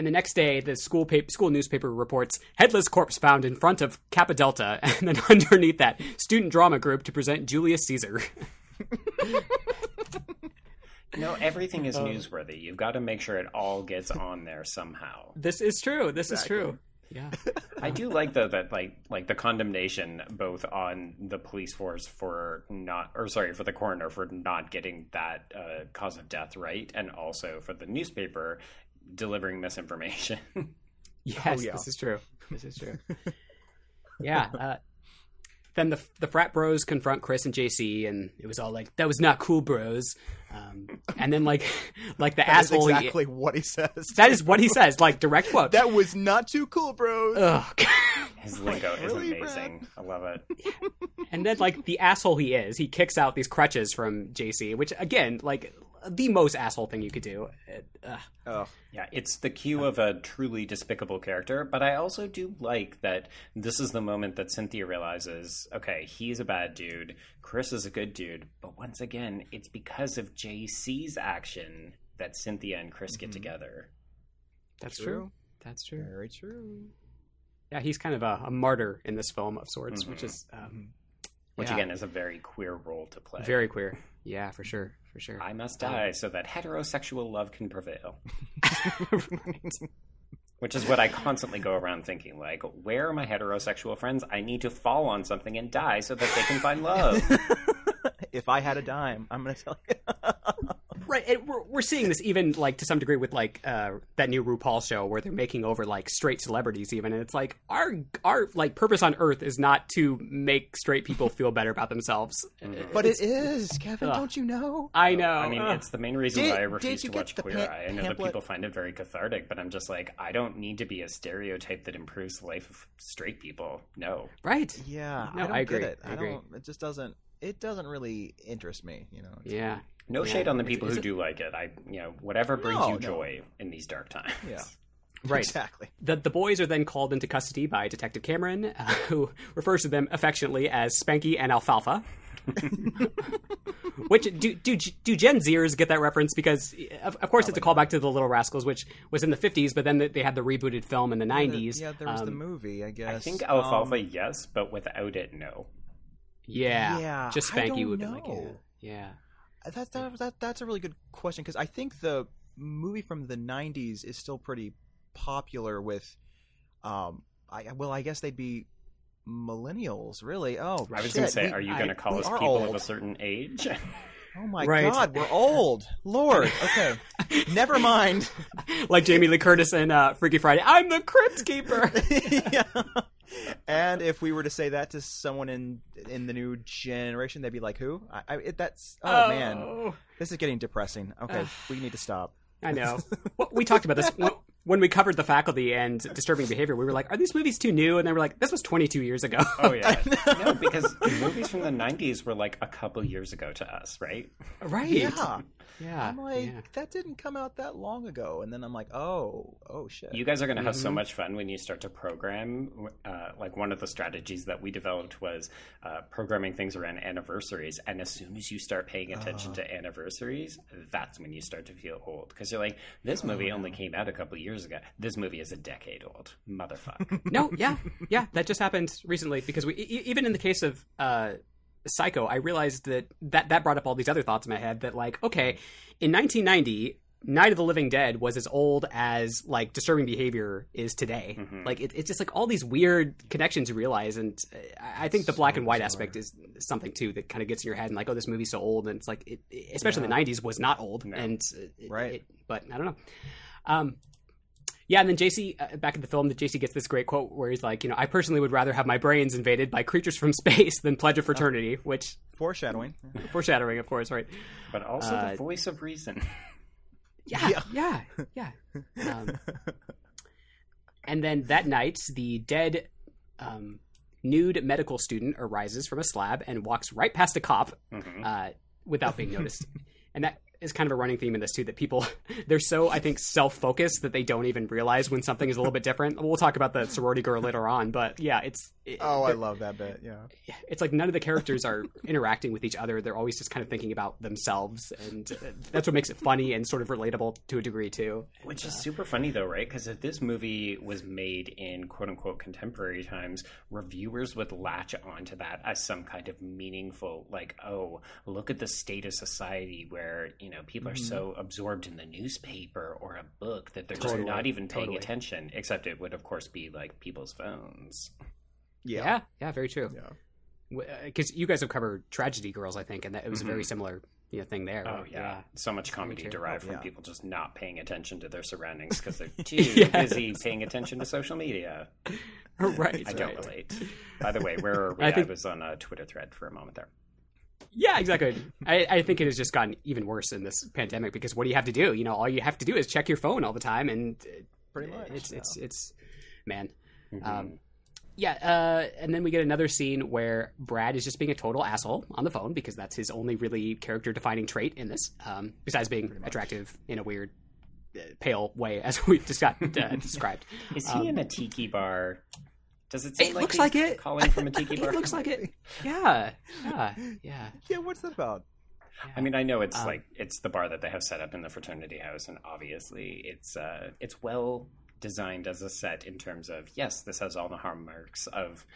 and the next day, the school paper, school newspaper reports headless corpse found in front of Kappa Delta, and then underneath that, student drama group to present Julius Caesar. No, everything is newsworthy. You've got to make sure it all gets on there somehow. this is true. This Exactly. is true. Yeah. I do like though that like like the condemnation both on the police force for not or sorry for the coroner for not getting that uh, cause of death right, and also for the newspaper delivering misinformation. Yes, yeah. this is true. This is true. yeah. Uh, then the the frat bros confront Chris and JC, and it was all like, "That was not cool, bros." Um, and then like like the That is asshole, he- exactly what he says. that is what he says, like direct quote. That was not too cool, bros. Ugh. His lingo is Really, amazing. I love it. And then, like the asshole he is, he kicks out these crutches from JC, which again, like the most asshole thing you could do. Uh, Oh, Yeah, it's the cue of a truly despicable character, but I also do like that this is the moment that Cynthia realizes, okay, he's a bad dude, Chris is a good dude, but once again, it's because of JC's action that Cynthia and Chris get together. that's True. true. That's true. very true. Yeah, he's kind of a, a martyr in this film of sorts, which Mhm. is um, Which yeah, again is a very queer role to play. very queer. Yeah, for sure, for sure. I must um, die so that heterosexual love can prevail. Right. Which is what I constantly go around thinking like, where are my heterosexual friends? I need to fall on something and die so that they can find love. if I had a dime, I'm gonna tell you. Right, and we're, we're seeing this even like to some degree with like uh, that new RuPaul show where they're making over like straight celebrities even, and it's like our our like purpose on Earth is not to make straight people feel better about themselves. but it is, Kevin. Ugh. Don't you know? I know. I mean, Ugh. it's the main reason Did- why I did refuse to watch Queer pam- Eye. I know that people find it very cathartic, but I'm just like, I don't need to be a stereotype that improves the life of straight people. No. right. Yeah, No, I don't I agree. get it. I I, agree. don't. It just doesn't. It doesn't really interest me. You know. Yeah. No Yeah. shade on the It's- people it's who a- do like it. I, you know, whatever brings No, you no. joy in these dark times. Yeah. Right. Exactly. The, the boys are then called into custody by Detective Cameron, uh, who refers to them affectionately as Spanky and Alfalfa. which do, do do Gen Zers get that reference? Because of, of course it's a callback to the Little Rascals, which was in the '50s, but then they had the rebooted film in the '90s. Yeah, there was the Um, movie. I guess. I think alfalfa, Um, yes, but without it, no. Yeah, Yeah, just I Spanky don't would be like, yeah, yeah. That, that, that, that's a really good question because I think the movie from the '90s is still pretty popular with, um, I well, I guess they'd be millennials, really. Oh, I was going to say, we- are you going to call us are people of a certain age? Oh my Right. god, we're old. Lord, okay, never mind. Like Jamie Lee Curtis in uh, Freaky Friday. I'm the Crypt Keeper. yeah. And if we were to say that to someone in in the new generation, they'd be like, "Who?" I, I it, that's oh, oh. man, this is getting depressing. Okay, we need to stop. I know. well, we talked about this when, when we covered the faculty and disturbing behavior. We were like, "Are these movies too new?" And they were like, "This was 22 years ago." oh, yeah. no, because movies from the 90s were like a couple years ago to us, right? right? Yeah, yeah. I'm like, yeah. that didn't come out that long ago, and then I'm like, oh, oh shit. You guys are going to have Mm-hmm. so much fun when you start to program. Uh, like one of the strategies that we developed was uh, programming things around anniversaries. And as soon as you start paying attention Uh-huh. to anniversaries, that's when you start to feel old. Because you're like, this Oh, movie only came out a couple years ago. This movie is a decade old. Motherfucker. no, yeah, yeah, that just happened recently because we e- even in the case of uh, Psycho, I realized that, that that brought up all these other thoughts in my head that like, okay, in 1990. Night of the Living Dead was as old as like disturbing behavior is today. Like it, it's just like all these weird connections you realize, and I I think the black and white aspect is something too that kind of gets in your head and like, oh, this movie's so old, and it's like, it, especially in the '90s was not old, and uh, it- Right. it- but I don't know. Um, yeah, and then JC uh, back in the film, that JC gets this great quote where he's like, you know, I personally would rather have my brains invaded by creatures from space than Pledge of Fraternity, which Foreshadowing. foreshadowing, of course, right? But also Uh, the voice of reason. Yeah, yeah, yeah. Um, and then that night, the dead um, nude medical student arises from a slab and walks right past a cop Mhm. uh, without being noticed. and that is kind of a running theme in this too that people they're so I think self-focused that they don't even realize when something is a little bit different. We'll talk about the sorority girl later on, but yeah, it's it, Oh, I love that bit. Yeah. it's like none of the characters are interacting with each other. They're always just kind of thinking about themselves, and uh, that's what makes it funny and sort of relatable to a degree too. Which is super funny though, right? Because if this movie was made in quote unquote contemporary times, reviewers would latch onto that as some kind of meaningful, like, oh, look at the state of society where, you know, people are so absorbed in the newspaper or a book that they're Totally, just not even paying totally. attention, except it would, of course, be like people's phones. Yeah. Yeah, yeah, very true. Yeah. Because you guys have covered Tragedy Girls, I think, and that it was a very similar you know, thing there. Oh, yeah. So much comedy true. derived from Yeah. people just not paying attention to their surroundings because they're too Yes. busy paying attention to social media. right. I don't right. relate. By the way, where are we? I I, think- was on a Twitter thread for a moment there. Yeah, exactly. I, I think it has just gotten even worse in this pandemic because what do you have to do? You know, all you have to do is check your phone all the time, and uh, Pretty much. it's yeah. it's it's man. Mm-hmm. Um, yeah, uh, and then we get another scene where Brad is just being a total asshole on the phone because that's his only really character defining trait in this, um, besides being attractive in a weird, uh, pale way, as we just got uh, described. Is he Um, in a tiki bar? Does it seem It like looks he's like it. calling from a tiki bar? it looks like it. Yeah, yeah, yeah. Yeah, what's that about? I mean, I know it's Um, like it's the bar that they have set up in the fraternity house, and obviously it's uh, it's well designed as a set in terms of yes, this has all the hallmarks of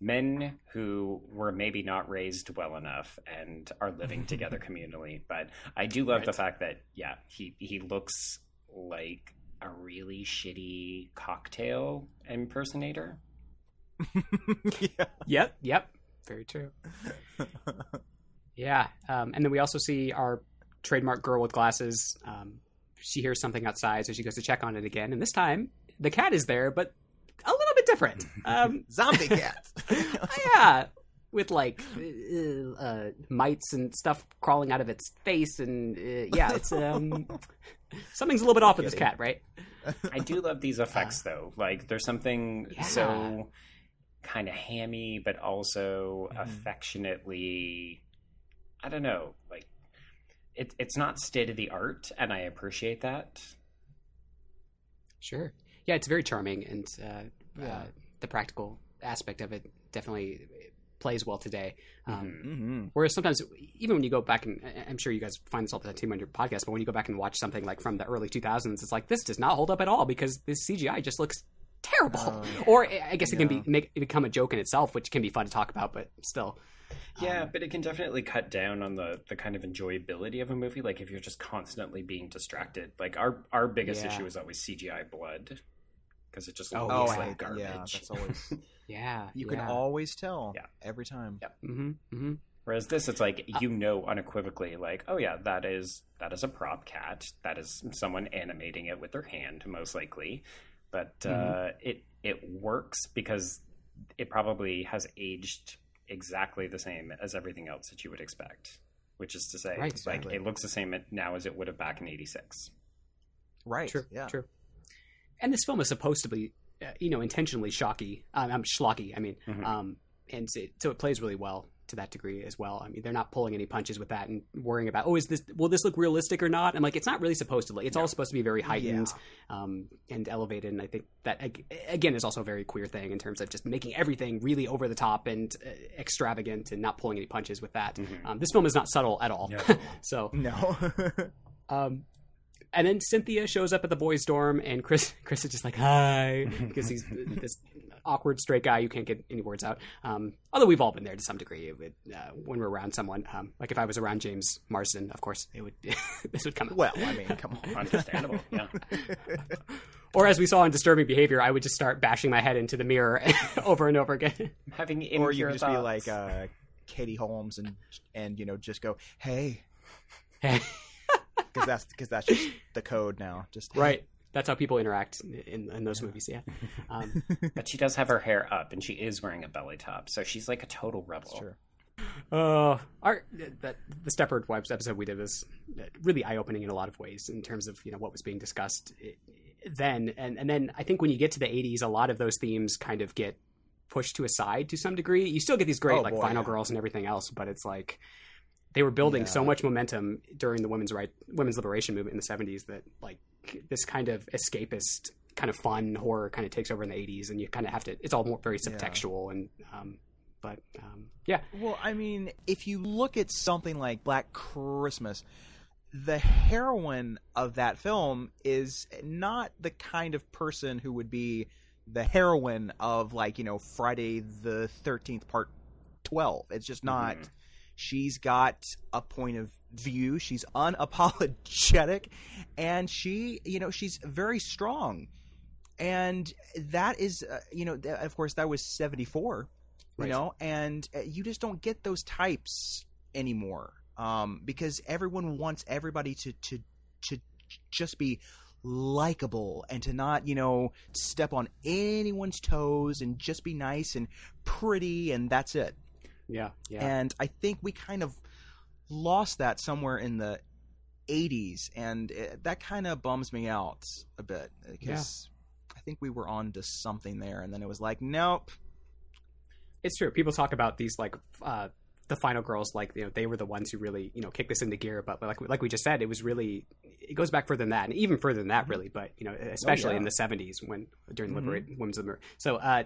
men who were maybe not raised well enough and are living together communally. But I do love the fact that yeah, he he looks like a really shitty cocktail impersonator. yeah. Yep, yep. Very true. Yeah, um, and then we also see our trademark girl with glasses. Um, she hears something outside, so she goes to check on it again. And this time, the cat is there, but a little bit different. Um, Zombie cat. yeah, with like uh, uh, mites and stuff crawling out of its face, and uh, yeah, it's um, something's a little bit off with this cat, right? I do love these effects though. Like there's something Yeah. so kind of hammy, but also Mhm. affectionately. I don't know. Like it, it's not state of the art, and I appreciate that. Sure. Yeah, it's very charming, and uh, uh, the practical aspect of it definitely plays well today. Um, Mhm. mm-hmm. Whereas sometimes, even when you go back and I- I'm sure you guys find this all the time on your podcast, but when you go back and watch something like from the early 2000s, it's like this does not hold up at all because this CGI just looks terrible. Oh, yeah. Or I guess it can be make become a joke in itself, which can be fun to talk about, but still. Yeah, Um, but it can definitely cut down on the the kind of enjoyability of a movie. Like if you're just constantly being distracted. Like our our biggest Yeah. issue is always CGI blood because it just Oh, looks Oh, like garbage. Yeah, that's always. yeah, You can always tell. Yeah. Every time. Yeah. hmm hmm Whereas this, it's like Uh, you know unequivocally, like, oh yeah, that is that is a prop cat. That is someone animating it with their hand, most likely. But Mm-hmm. uh, it it works because it probably has aged exactly the same as everything else that you would expect. Which is to say, Right, like it looks the same now as it would have back in '86. Right. True, Yeah. true. And this film is supposed to be, uh, you know, intentionally shocky. Um, I'm schlocky. I mean, Mhm. um, and it, so it plays really well to that degree as well. I mean, they're not pulling any punches with that and worrying about, oh, is this will this look realistic or not? I'm like, it's not really supposed to. Look. It's all supposed to be very heightened um, and elevated. And I think that again is also a very queer thing in terms of just making everything really over the top and uh, extravagant and not pulling any punches with that. Mhm. Um, this film is not subtle at all. Yeah. so No. um, and then Cynthia shows up at the boys' dorm, and Chris Chris is just like hi because he's this awkward straight guy You can't get any words out. Um, although we've all been there to some degree with, uh, when we're around someone. Um, like if I was around James Marsden, of course, it would this would come out. well, I mean, come on. Understandable, yeah. Or as we saw in Disturbing Behavior, I would just start bashing my head into the mirror over and over again. Having or you could just be like uh, Katie Holmes and and you know just go hey because that's because that's just the code now. Just hey. right. That's how people interact in, in those movies. Yeah. Um, But she does have her hair up, and she is wearing a belly top, so she's like a total rebel. That's true. Uh, our that the Stepford Wives episode we did was really eye opening in a lot of ways in terms of you know what was being discussed then, and and then I think when you get to the '80s, a lot of those themes kind of get pushed to a side to some degree. You still get these great Oh, like boy, Final yeah. Girls and everything else, but it's like they were building so much momentum during the women's right women's liberation movement in the '70s that like this kind of escapist kind of fun horror kind of takes over in the '80s, and you kind of have to. It's all more very Yeah. subtextual and. Um, but um, yeah, Well, I mean, if you look at something like Black Christmas, the heroine of that film is not the kind of person who would be the heroine of like you know Friday the Thirteenth Part Twelve. It's just not. Mhm. She's got a point of view. She's unapologetic, and she, you know, she's very strong. And that is, uh, you know, th- of course, that was seventy four you Right. know and uh, you just don't get those types anymore um, because everyone wants everybody to to to just be likable and to not you know step on anyone's toes and just be nice and pretty and that's it yeah, yeah. and i think we kind of lost that somewhere in the 80s and it, that kind of bums me out a bit because i think we were on to something there and then it was like nope it's true. People talk about these like uh, the final girls, like you know, they were the ones who really you know kicked this into gear. But like like we just said, it was really it goes back further than that, and even further than that, really. But you know, especially yeah. in the '70s when during Mhm. liberate women's liberation. So. uh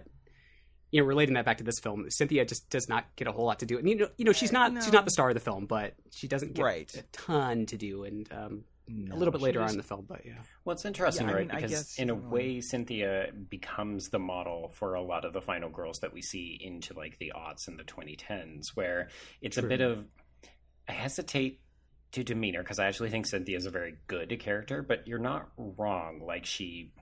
you know, relating that back to this film, Cynthia just does not get a whole lot to do. And you know, you know, she's not she's not the star of the film, but she doesn't get Right. a ton to do. And um, a little bit she later on in the film, but yeah, Well, it's interesting, Yeah, I right? mean, I because guess, in a um, way, Cynthia becomes the model for a lot of the final girls that we see into like the aughts and the 2010s, where it's a bit of. I hesitate to demeanor because I actually think Cynthia is a very good character, but you're not wrong. Like she.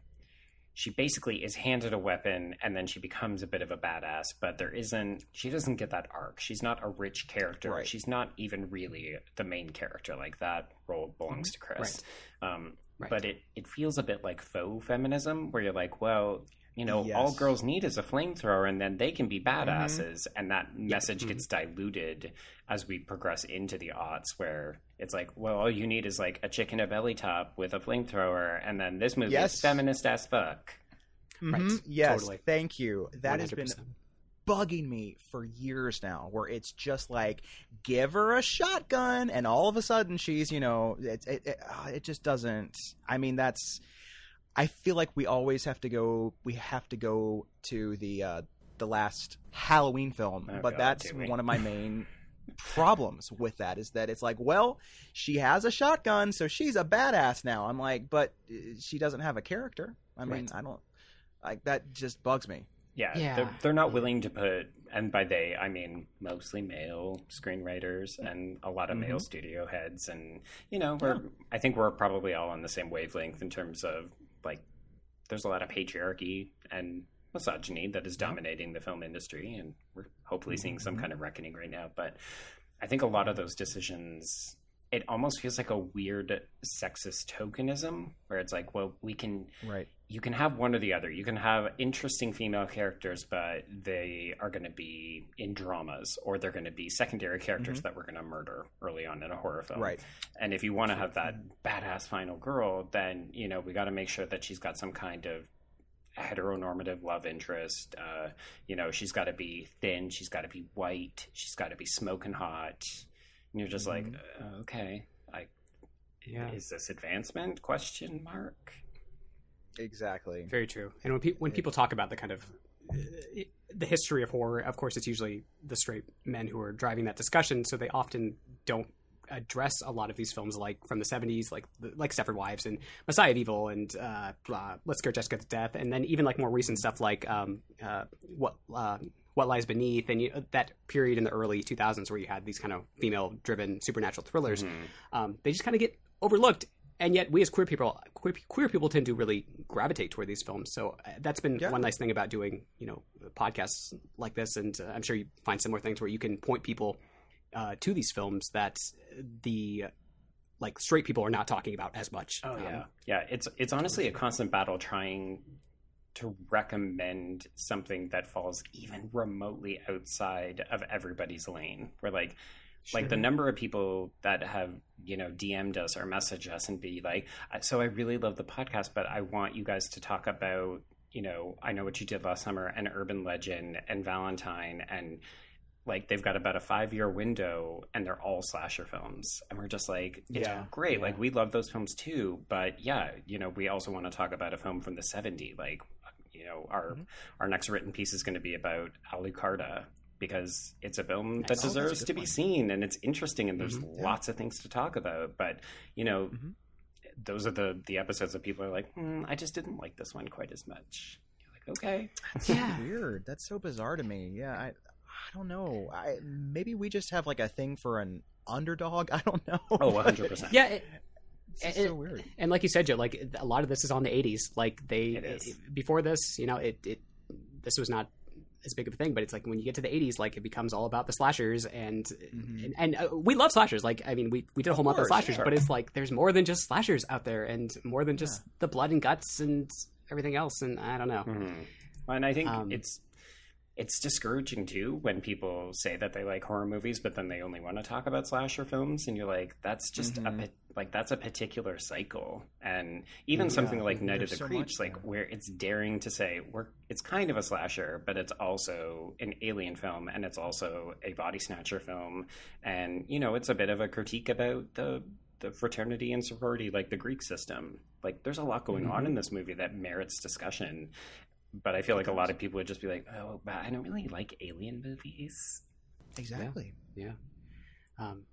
She basically is handed a weapon and then she becomes a bit of a badass, but there isn't, she doesn't get that arc. She's not a rich character. Right. She's not even really the main character. Like that role belongs to Chris. Um, Right. but it, it feels a bit like faux feminism where you're like well you know all Yes. Mm-hmm. girls need is a flamethrower and then they can be badasses and that message Mhm. gets diluted as we progress into the aughts where it's like well all you need is like a chick in a belly top with a flamethrower and then this movie Yes. is feminist as fuck Right. Mhm. Yes, Totally. thank you. That has been bugging me for years now where it's just like give her a shotgun and all of a sudden she's you know it it, it, uh, it just doesn't i mean that's i feel like we always have to go we have to go to the uh the last halloween film Oh, but God, that's one of my main problems with that is that it's like well she has a shotgun so she's a badass now i'm like but uh, she doesn't have a character i mean Right. i don't like that just bugs me yeah, Yeah. They're, they're not willing to put and by they i mean mostly male screenwriters and a lot of male Mhm. studio heads and you know we're i think we're probably all on the same wavelength in terms of like there's a lot of patriarchy and misogyny that is dominating the film industry and we're hopefully seeing some Mhm. kind of reckoning right now but i think a lot of those decisions it almost feels like a weird sexist tokenism where it's like well we can right you can have one or the other. You can have interesting female characters, but they are going to be in dramas, or they're going to be secondary characters that we're going to murder early on in a horror film. right And if you want to have that badass final girl, then you know we got to make sure that she's got some kind of heteronormative love interest. Uh, you know, she's got to be thin. She's got to be white. She's got to be smoking hot. And you're just like, uh, okay, I yeah, is this advancement? Question mark. exactly Very true. And when people when people talk about the kind of uh, the history of horror, of course, it's usually the straight men who are driving that discussion. So they often don't address a lot of these films, like from the '70s, like like Stepford Wives and Messiah of Evil and uh, blah, Let's Scare Jessica to Death, and then even like more recent stuff like um, uh, what. Uh, what lies beneath, and you, that period in the early 2000s where you had these kind of female-driven supernatural thrillers, Mhm. um, they just kind of get overlooked and yet we as queer people queer, queer people tend to really gravitate toward these films so uh, that's been Yeah. one nice thing about doing you know podcasts like this and uh, i'm sure you find similar things where you can point people uh, to these films that the like straight people are not talking about as much Oh Um, yeah, yeah. It's it's honestly a constant battle trying to recommend something that falls even remotely outside of everybody's lane. Where like like the number of people that have you know DM'd us or messaged us and be like, so I really love the podcast, but I want you guys to talk about you know I know what you did last summer and Urban Legend and Valentine and like they've got about a five year window and they're all slasher films and we're just like it's Yeah, great yeah. like we love those films too but yeah you know we also want to talk about a film from the 70 like you know our Mm-hmm. our next written piece is going to be about alucarda because it's a film Nice. that Oh, that's a deserves good to be one. seen and it's interesting and there's Mhm. Yeah. lots of things to talk about but you know Mhm. those are the the episodes that people are like hmm, i just didn't like this one quite as much You're like okay That's Yeah. so weird. That's so bizarre to me. Yeah, I, I don't know. I maybe we just have like a thing for an underdog. I don't know. oh 100% yeah it, it- so weird. and like you said joe like a lot of this is on the 80s like they before this you know it, it this was not as big of a thing but it's like when you get to the 80s like it becomes all about the slashers and Mhm. and, and uh, we love slashers like i mean we, we did a whole month of slashers sure. but it's like there's more than just slashers out there and more than just Yeah. the blood and guts and everything else and i don't know Mhm. And I think Um, it's it's discouraging too when people say that they like horror movies, but then they only want to talk about slasher films, and you're like, that's just Mhm. a like that's a particular cycle. And even Yeah, something like Night of the so Creeps, like there. where it's daring to say we're it's kind of a slasher, but it's also an alien film, and it's also a body snatcher film, and you know, it's a bit of a critique about the the fraternity and sorority, like the Greek system. Like, there's a lot going Mm-hmm. on in this movie that merits discussion. But I feel like a lot of people would just be like, "Oh, but I don't really like alien movies." Exactly. Yeah. Um,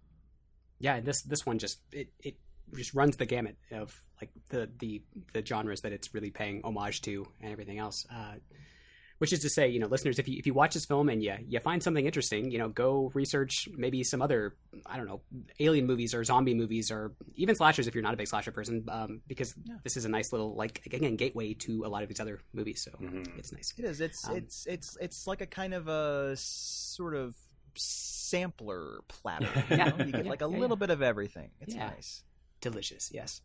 yeah, and this this one just it, it just runs the gamut of like the the the genres that it's really paying homage to and everything else. Uh, which is to say, you know, listeners, if you if you watch this film and you you find something interesting, you know, go research maybe some other I don't know alien movies or zombie movies or even slashers if you're not a big slasher person, um, because Yeah. this is a nice little like again gateway to a lot of these other movies. So Mhm. it's nice. It is. It's Um, it's it's it's like a kind of a sort of sampler platter. You, Yeah. know? you get Yeah, like a yeah, little yeah. bit of everything. It's Yeah. nice. delicious yes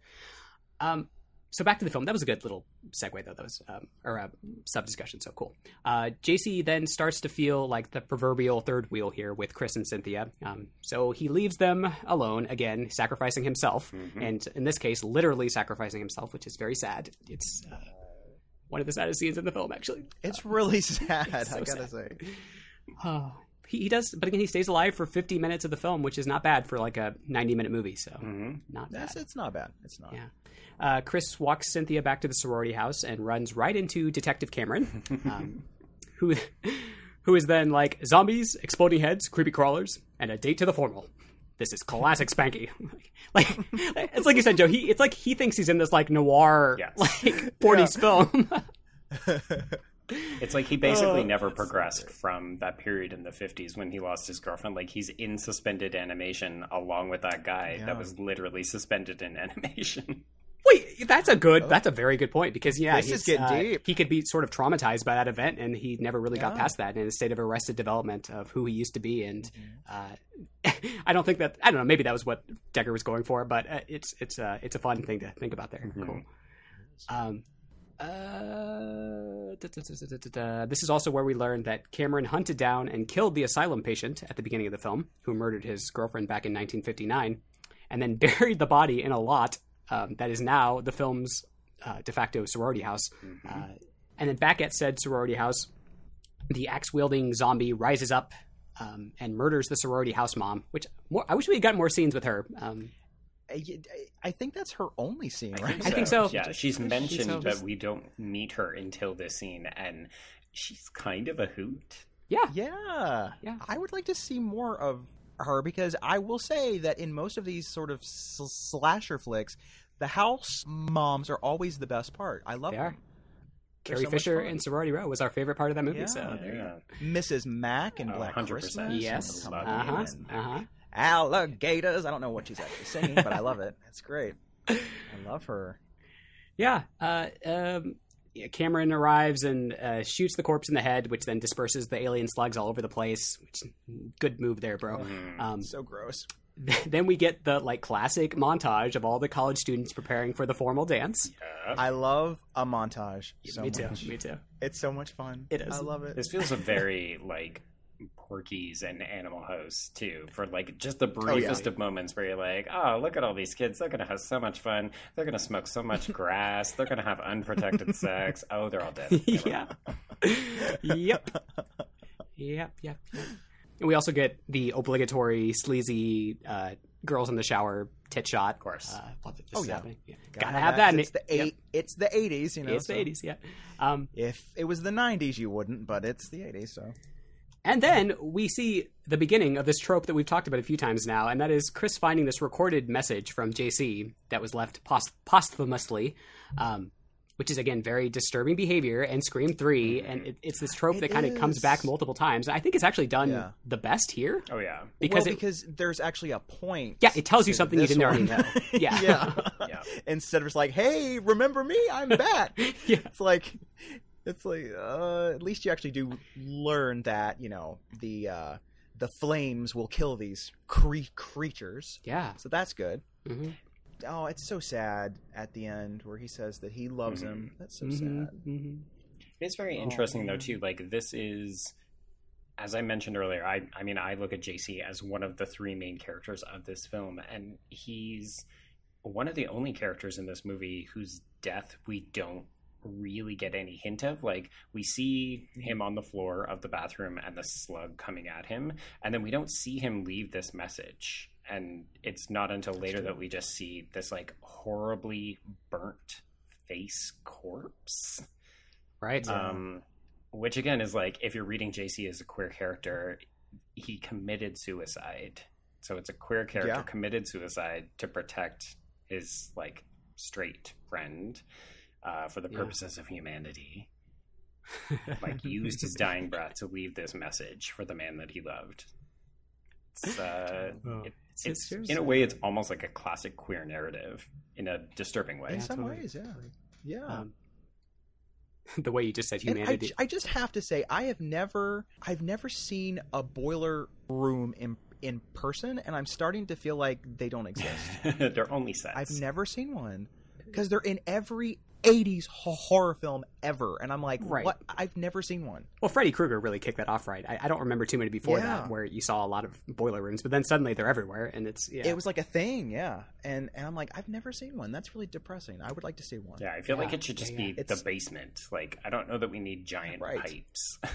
um so back to the film that was a good little segue though that was um, or a sub discussion so cool uh jc then starts to feel like the proverbial third wheel here with chris and cynthia um so he leaves them alone again sacrificing himself Mhm. and in this case literally sacrificing himself which is very sad it's uh, one of the saddest scenes in the film actually It's really sad. It's so I gotta sad. say. he, he does but again he stays alive for 50 minutes of the film which is not bad for like a 90 minute movie so Mhm. not bad That's, it's not bad. It's not. Yeah. Uh, Chris walks Cynthia back to the sorority house and runs right into Detective Cameron, um, who who is then like zombies, exploding heads, creepy crawlers, and a date to the formal. This is classic Spanky. like it's like you said, Joe. He it's like he thinks he's in this like noir Yes. like 40s film. It's like he basically Oh, never that's so progressed from that period in the 50s when he lost his girlfriend. Like he's in suspended animation along with that guy Yeah. that was literally suspended in animation. Wait, that's a good. That's a very good point because yeah, This is he's, getting uh, deep. He could be sort of traumatized by that event, and he never really got past that in a state of arrested development of who he used to be. And Mm-hmm. uh, I don't think that I don't know. Maybe that was what Dekker was going for, but uh, it's it's uh, it's a fun thing to think about there. Mm-hmm. Cool. Um, uh, da- da- da-. This is also where we learned that Cameron hunted down and killed the asylum patient at the beginning of the film, who murdered his girlfriend back in 1959, and then buried the body in a lot um, that is now the film's uh, de facto sorority house. Uh, and then back at said sorority house, the axe wielding zombie rises up um, and murders the sorority house mom. Which more, I wish we had got more scenes with her. Um, I, I think that's her only scene, right? I think so. Yeah, she's mentioned, so. but we don't meet her until this scene, and she's kind of a hoot. yeah, Yeah. Yeah. I would like to see more of her because I will say that in most of these sort of s- slasher flicks, the house moms are always the best part. I love They them. are. Carrie so Fisher fun. in Sorority Row was our favorite part of that movie. Yeah. So Yeah. Mrs. Mack and Oh, Black 100%. Christmas. yes, and uh Come On huh, In, huh. Alligators. I don't know what she's actually singing, but I love it. It's great. I love her. Yeah. Uh, um, yeah, Cameron arrives and uh, shoots the corpse in the head, which then disperses the alien slugs all over the place. Which good move there, bro. Mhm. Um, So gross. then we get the like classic montage of all the college students preparing for the formal dance. Yeah. I love a montage so me too. much. Me too. It's so much fun. It is. I love it. This feels a very like Porky's and Animal House too, for like just the briefest of moments where you're like, oh, look at all these kids. They're gonna have so much fun. They're gonna smoke so much grass. They're gonna have unprotected sex. Oh, they're all dead. Never yeah. mind. yep. Yep. Yep. And we also get the obligatory sleazy uh, girls in the shower tit shot. Of course. Uh, love that Oh, is yeah. happening. Yeah. Gotta, have that. in It's it. the Yep. eight. It's the eighties. You know. it's so the eighties. Yeah. Um, If it was the nineties, you wouldn't, but it's the eighties. So And then we see the beginning of this trope that we've talked about a few times now, and that is Chris finding this recorded message from JC that was left post- posthumously, um, which is again very disturbing behavior. And Scream 3 and it, it's this trope It that kind of comes back multiple times. I think it's actually done Yeah. the best here Oh yeah. because well, it, because there's actually a point. yeah, it tells you something you didn't already know. Yeah, yeah. Yeah. Instead of just like, hey, remember me? I'm back. Yeah. It's like, it's like, uh, at least you actually do learn that you know the uh, the flames will kill these cre- creatures. yeah. So that's good. hmm Oh, it's so sad at the end where he says that he loves him. That's so hmm sad. hmm It's very Oh, interesting though too. Like this is as I mentioned earlier, I I mean I look at JC as one of the three main characters of this film, and he's one of the only characters in this movie whose death we don't really get any hint of. Like we see him on the floor of the bathroom and the slug coming at him, and then we don't see him leave this message. And it's not until later that we just see this like horribly burnt face corpse. Right. Um, which again is like if you're reading JC as a queer character, he committed suicide. So it's a queer character Yeah. committed suicide to protect his like straight friend uh, for the Yeah. purposes of humanity. Like used his dying breath to leave this message for the man that he loved. It's, uh, Oh. it- It's- it's, it's- in a way, it's almost like a classic queer narrative in a disturbing way. in some totally. ways, yeah, yeah. Um, the way you just said humanity. I, humanity. j- I just have to say, I have never, I've never seen a boiler room in in person, and I'm starting to feel like they don't exist. They're only sets. I've never seen one because they're in every '80s horror film ever, and I'm like, Right. what? I've never seen one. Well, Freddy Krueger really kicked that off, right? I, I don't remember too many before Yeah. that where you saw a lot of boiler rooms, but then suddenly they're everywhere, and it's yeah. It was like a thing, yeah. And and I'm like, I've never seen one. That's really depressing. I would like to see one. Yeah, I feel like it should just yeah, be yeah. the basement. Like, I don't know that we need giant Right. pipes.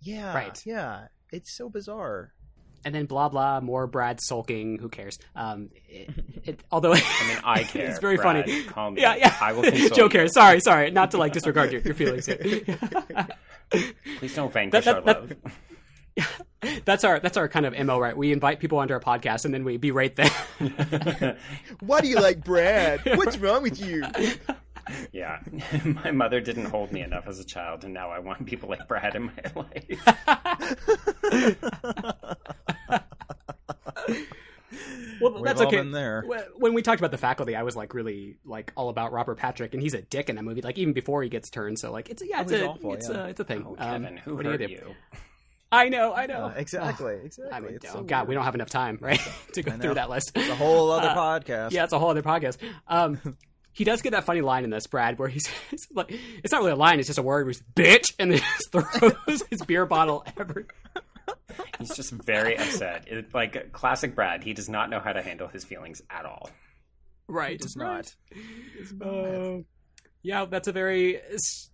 Yeah, Right. Yeah, it's so bizarre. And then blah blah more Brad sulking. Who cares? Um, it, it, although I mean, I care. it's very Brad, funny. Call me. Yeah, yeah. I will console Joe you. cares. Sorry, sorry. Not to like disregard your, your feelings here. Please don't vanquish that- our that- love. that's our that's our kind of mo, right? We invite people onto our podcast, and then we berate them. Why do you like Brad? What's wrong with you? Yeah, my mother didn't hold me enough as a child, and now I want people like Brad in my life. well, We've that's all okay. been there. When we talked about the faculty, I was like really like all about Robert Patrick, and he's a dick in that movie. Like even before he gets turned, so like it's yeah, Oh, it's he's a awful, it's yeah. a it's a thing. Oh, Um, Kevin, who what do you hurt do? you? I know, I know. Uh, exactly, exactly. I mean, It's oh so God, we don't have enough time, right, to go through that list. It's a whole other Uh, podcast. Yeah, it's a whole other podcast. Um, he does get that funny line in this, Brad, where he's it's like, it's not really a line; it's just a word, where he's bitch, and then just throws his beer bottle every. He's just very upset. It, like classic Brad, he does not know how to handle his feelings at all. Right, does right. not. Uh, yeah, that's a very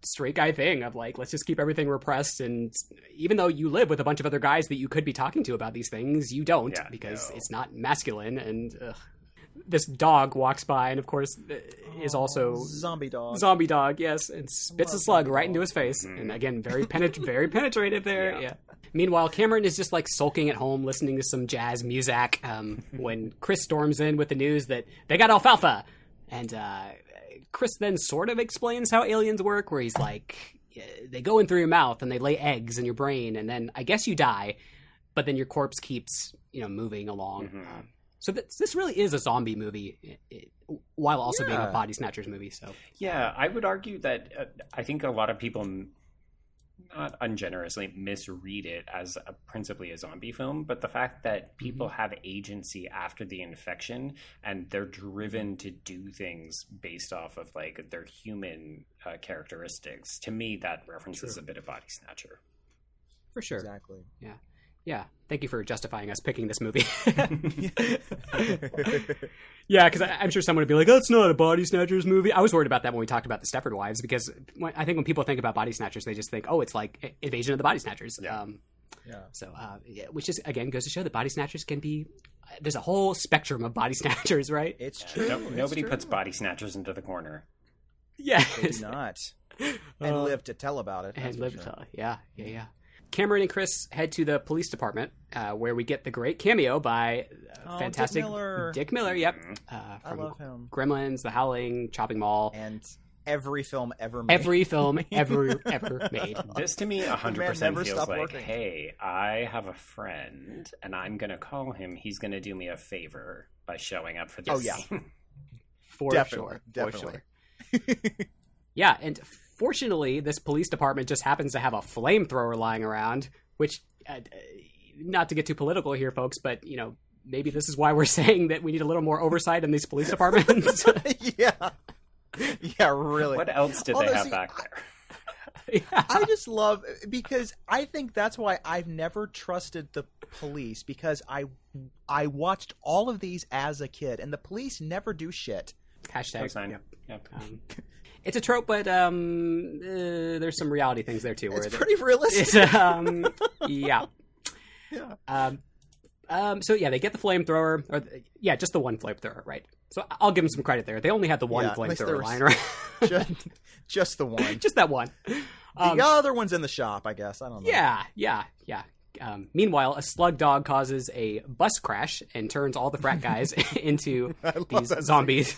straight guy thing of like, let's just keep everything repressed. And even though you live with a bunch of other guys that you could be talking to about these things, you don't Yeah, because no. it's not masculine. And ugh. This dog walks by and, of course, uh, is also zombie dog. zombie dog, yes, and spits a slug right dog. into his face. Mhm. And again, very penet- very penetrative there. Yeah. Yeah. Meanwhile, Cameron is just like sulking at home, listening to some jazz music. Um, when Chris storms in with the news that they got alfalfa, and uh, Chris then sort of explains how aliens work, where he's like, they go in through your mouth and they lay eggs in your brain, and then I guess you die, but then your corpse keeps you know moving along. Mhm. So this, this really is a zombie movie, i- i- while also being a body snatchers movie. So Yeah, I would argue that uh, I think a lot of people, not ungenerously, misread it as a, principally a zombie film. But the fact that people have agency after the infection and they're driven to do things based off of like their human uh, characteristics, to me, that references True. a bit of body snatcher. for sure, Exactly. yeah. Thank you for justifying us picking this movie. Yeah, because I'm sure someone would be like, "That's not a body snatchers movie." I was worried about that when we talked about the Stepford Wives because when, I think when people think about body snatchers, they just think, "Oh, it's like Invasion of the Body Snatchers." Yeah. Um, yeah. so, uh, yeah, which is again goes to show that body snatchers can be. There's a whole spectrum of body snatchers, right? It's true. No- it's nobody true. puts body snatchers into the corner. Yeah, They do not. And Uh, live to tell about it. and live sure. to tell. Yeah, yeah, yeah. Cameron and Chris head to the police department, uh, where we get the great cameo by uh, Oh, Dick fantastic Miller. Dick Miller. Yep, Mhm. uh, I from love him. Gremlins, The Howling, Chopping Mall. And every film ever made. Every film ever ever made. This to me 100% Man never feels like, working. hey, I have a friend and I'm going to call him. He's going to do me a favor by showing up for this. Oh, yeah. For Definitely, sure. definitely. For sure. yeah, and fortunately, this police department just happens to have a flamethrower lying around, which, uh, uh, not to get too political here, folks, but, you know, maybe this is why we're saying that we need a little more oversight in these police departments. yeah. Yeah, really. What else did they have see, back there? I just love because I think that's why I've never trusted the police because I I watched all of these as a kid and the police never do shit. Hashtag. Co-sign. Yep. Yep. Um, it's a trope, but um, uh, there's some reality things there too. Where It's they- pretty realistic. It's, um, yeah. Yeah. Um, um, so yeah, they get the flamethrower, or the, yeah, just the one flamethrower, right? So I'll give them some credit there. They only had the one Yeah, at least there flamethrower line, right? just, just the one. just that one. Um, the other one's in the shop, I guess. I don't know. yeah, yeah, yeah. Um, meanwhile, a slug dog causes a bus crash and turns all the frat guys into these zombies.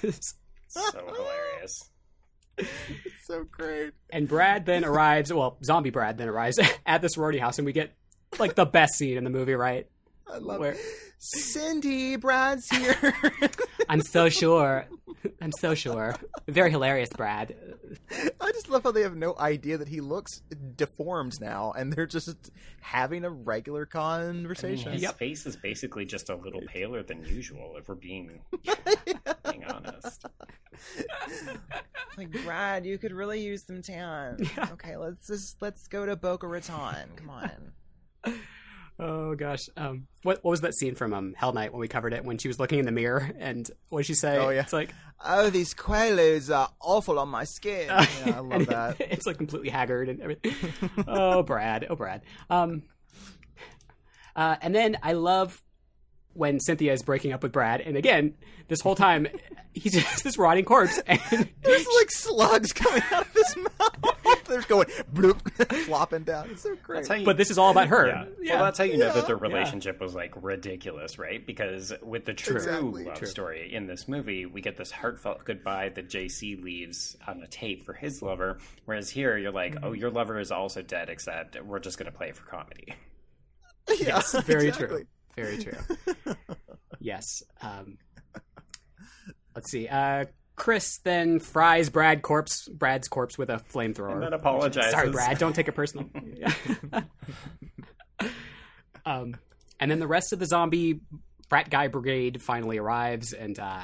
So hilarious. It's so great. and Brad then arrives. Well, zombie Brad then arrives at the sorority house, and we get like the best scene in the movie, right? I love Where- it. Cindy, Brad's here. I'm so sure. I'm so sure. Very hilarious, Brad. I just love how they have no idea that he looks deformed now, and they're just having a regular I mean, conversation. his Yep. face is basically just a little paler than usual, if we're being being honest. Like Brad, you could really use some tan. Okay, let's just let's go to Boca Raton. Come on. Oh gosh. Um, what what was that scene from um Hell Night when we covered it when she was looking in the mirror and what did she say? Oh, yeah. It's like Oh, these quaaludes are awful on my skin. Yeah, I love that. it's like completely haggard and everything. oh Brad. Oh Brad. Um. Uh, and then I love when Cynthia is breaking up with Brad, and again, this whole time he's just this rotting corpse, and There's like slugs coming out of his mouth. They're going bloop, flopping down. It's so great. That's how you, but this is all about her. Yeah. Well, that's how you know Yeah. that their relationship was like ridiculous, right? Because with the true Exactly. love True. story in this movie, we get this heartfelt goodbye that JC leaves on a tape for his lover. Whereas here, you're like, Mm-hmm. oh, your lover is also dead, except we're just going to play for comedy. yeah, Yes, very exactly. true. Very true. yes. Um, let's see. Uh, Chris then fries Brad corpse Brad's corpse with a flamethrower. And then apologizes. Sorry, Brad. Don't take it personal. um, and then the rest of the zombie frat guy brigade finally arrives, and uh,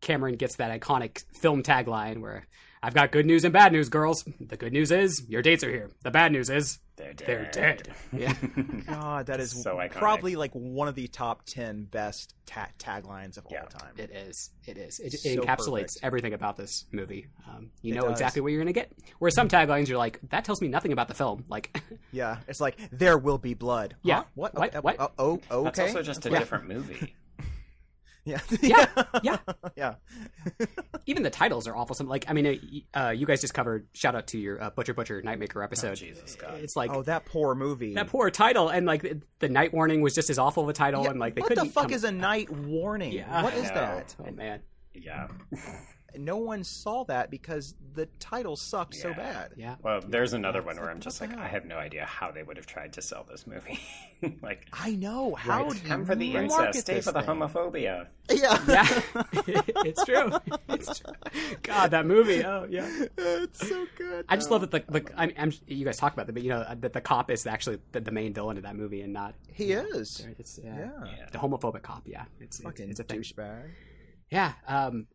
Cameron gets that iconic film tagline where "I've got good news and bad news, girls. The good news is your dates are here. The bad news is They're dead. they're dead." Yeah. God, that is So iconic. probably like one of the top ten best ta- taglines of Yeah. all time. It is. It is. It, So it encapsulates perfect. everything about this movie. Um, you It know does. exactly what you're going to get. Whereas some taglines, you're like, that tells me nothing about the film. Like, Yeah, it's like there will be blood. Yeah. Huh? What? What? Oh, What? Oh, oh, okay. That's also just a Yeah. different movie. yeah. yeah, yeah. yeah. Even the titles are awful. Some like, I mean, uh, uh, you guys just covered. Shout out to your uh, Butcher Butcher Nightmaker episode. Oh, Jesus God. It's like Oh, that poor movie. that poor title, and like the, the night warning was just as awful of a title, Yeah, and like they what couldn't. the fuck come- is a night warning? Yeah. what I is know. that? Oh man, Yeah. No one saw that because the title sucked so bad. yeah. Well, there's another one where What I'm just like, hell? I have no idea how they would have tried to sell this movie. like, I know. How do come for the incest, market stay for the thing? homophobia. Yeah. Yeah, it's true. It's true. God, that movie. Oh yeah. it's so good. I just love that the, the I mean, I'm, you guys talk about it, but you know that the cop is actually the, the main villain of that movie and not He is. It's uh, Yeah. Yeah. the homophobic cop. Yeah, it's it's, Fucking it's a thing. douchebag. Yeah, um,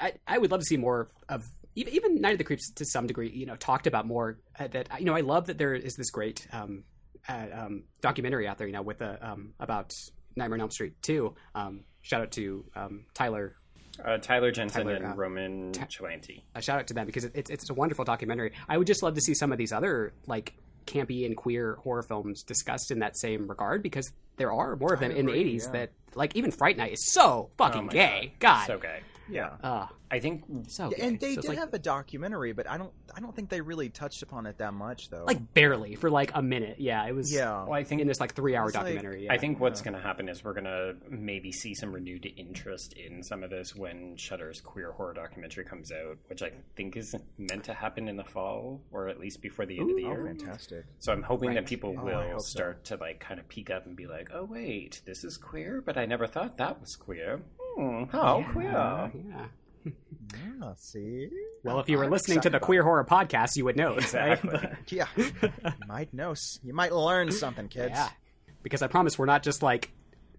I I would love to see more of even, even Night of the Creeps to some degree. You know, talked about more. Uh, that you know, I love that there is this great um, uh, um, documentary out there. You know, with the um, about Nightmare on Elm Street too. Um, shout out to um, Tyler Uh, Tyler Jensen Tyler, and uh, Roman Chimienti. a shout out to them because it, it's it's a wonderful documentary. I would just love to see some of these other like campy and queer horror films discussed in that same regard because there are more of them in the '80s yeah. that like even Fright Night is so fucking Oh my gay. God, So gay. Yeah. uh, I think so Yeah, and they So did like, have a documentary, but I don't. I don't think they really touched upon it that much, though. like barely for like a minute. Yeah, it was. yeah. well, I think in this like three hour It's like- documentary. yeah. I think what's going to happen is we're going to maybe see some renewed interest in some of this when Shudder's queer horror documentary comes out, which I think is meant to happen in the fall or at least before the end of the Oh, year. fantastic. So I'm hoping Right. that people Oh, will hope so. start to like kind of peek up and be like, "Oh wait, this is queer, but I never thought that was queer. Hmm, how yeah, queer." Yeah. Yeah, see. Well, if you were I'm listening to the queer horror podcast, you would know Exactly. right? Yeah, you might know. You might learn something, kids. Yeah, because I promise we're not just like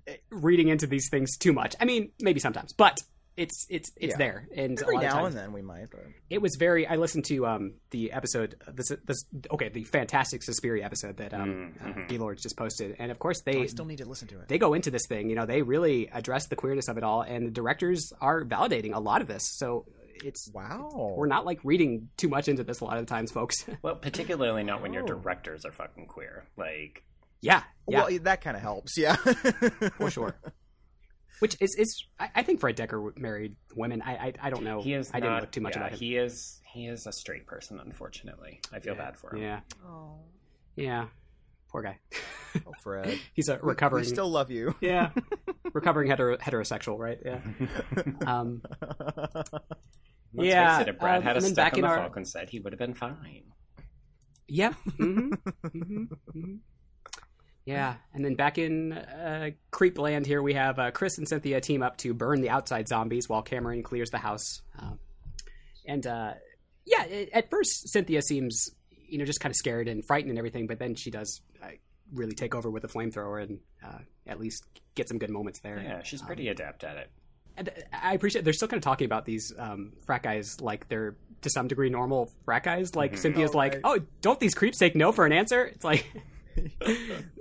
eh, reading into these things too much. I mean, maybe sometimes, but it's it's it's Yeah. there, and Every a lot of now times, and then we might. But... it was very. I listened to um the episode this this okay the fantastic Suspiria episode that um Mm, uh, Gaylords just posted, and of course they I still need to listen to it. they go into this thing. You know, they really address the queerness of it all, and the directors are validating a lot of this. So it's wow. we're not like reading too much into this a lot of the times, folks. Well, particularly not when your Oh. directors are fucking queer. Like, yeah, yeah, Well, that kind of helps. Yeah. for sure. Which is is I, I think Fred Dekker married women. I I, I don't know. he is. I didn't not- look too much yeah, about him. He is. He is a straight person. Unfortunately, I feel bad for him. Yeah, Oh, yeah. Poor guy. oh, Fred. He's a We- recovering. We still love you. yeah, recovering hetero, heterosexual, right? Yeah. Um, Let's Yeah, face it, if Brad um, had a and then stuck back on in the our- Falcon set, he would have been fine. Yeah. hmm hmm hmm Yeah, and then back in uh, Creep Land here, we have uh, Chris and Cynthia team up to burn the outside zombies while Cameron clears the house. Um, and uh, yeah, it, at first Cynthia seems you know just kind of scared and frightened and everything, but then she does uh, really take over with the flamethrower and uh, at least get some good moments there. Yeah, she's pretty adept at it. And I appreciate they're still kind of talking about these um, frat guys like they're to some degree normal frat guys. Like Cynthia's Oh, like, right. oh, don't these creeps take no for an answer? It's like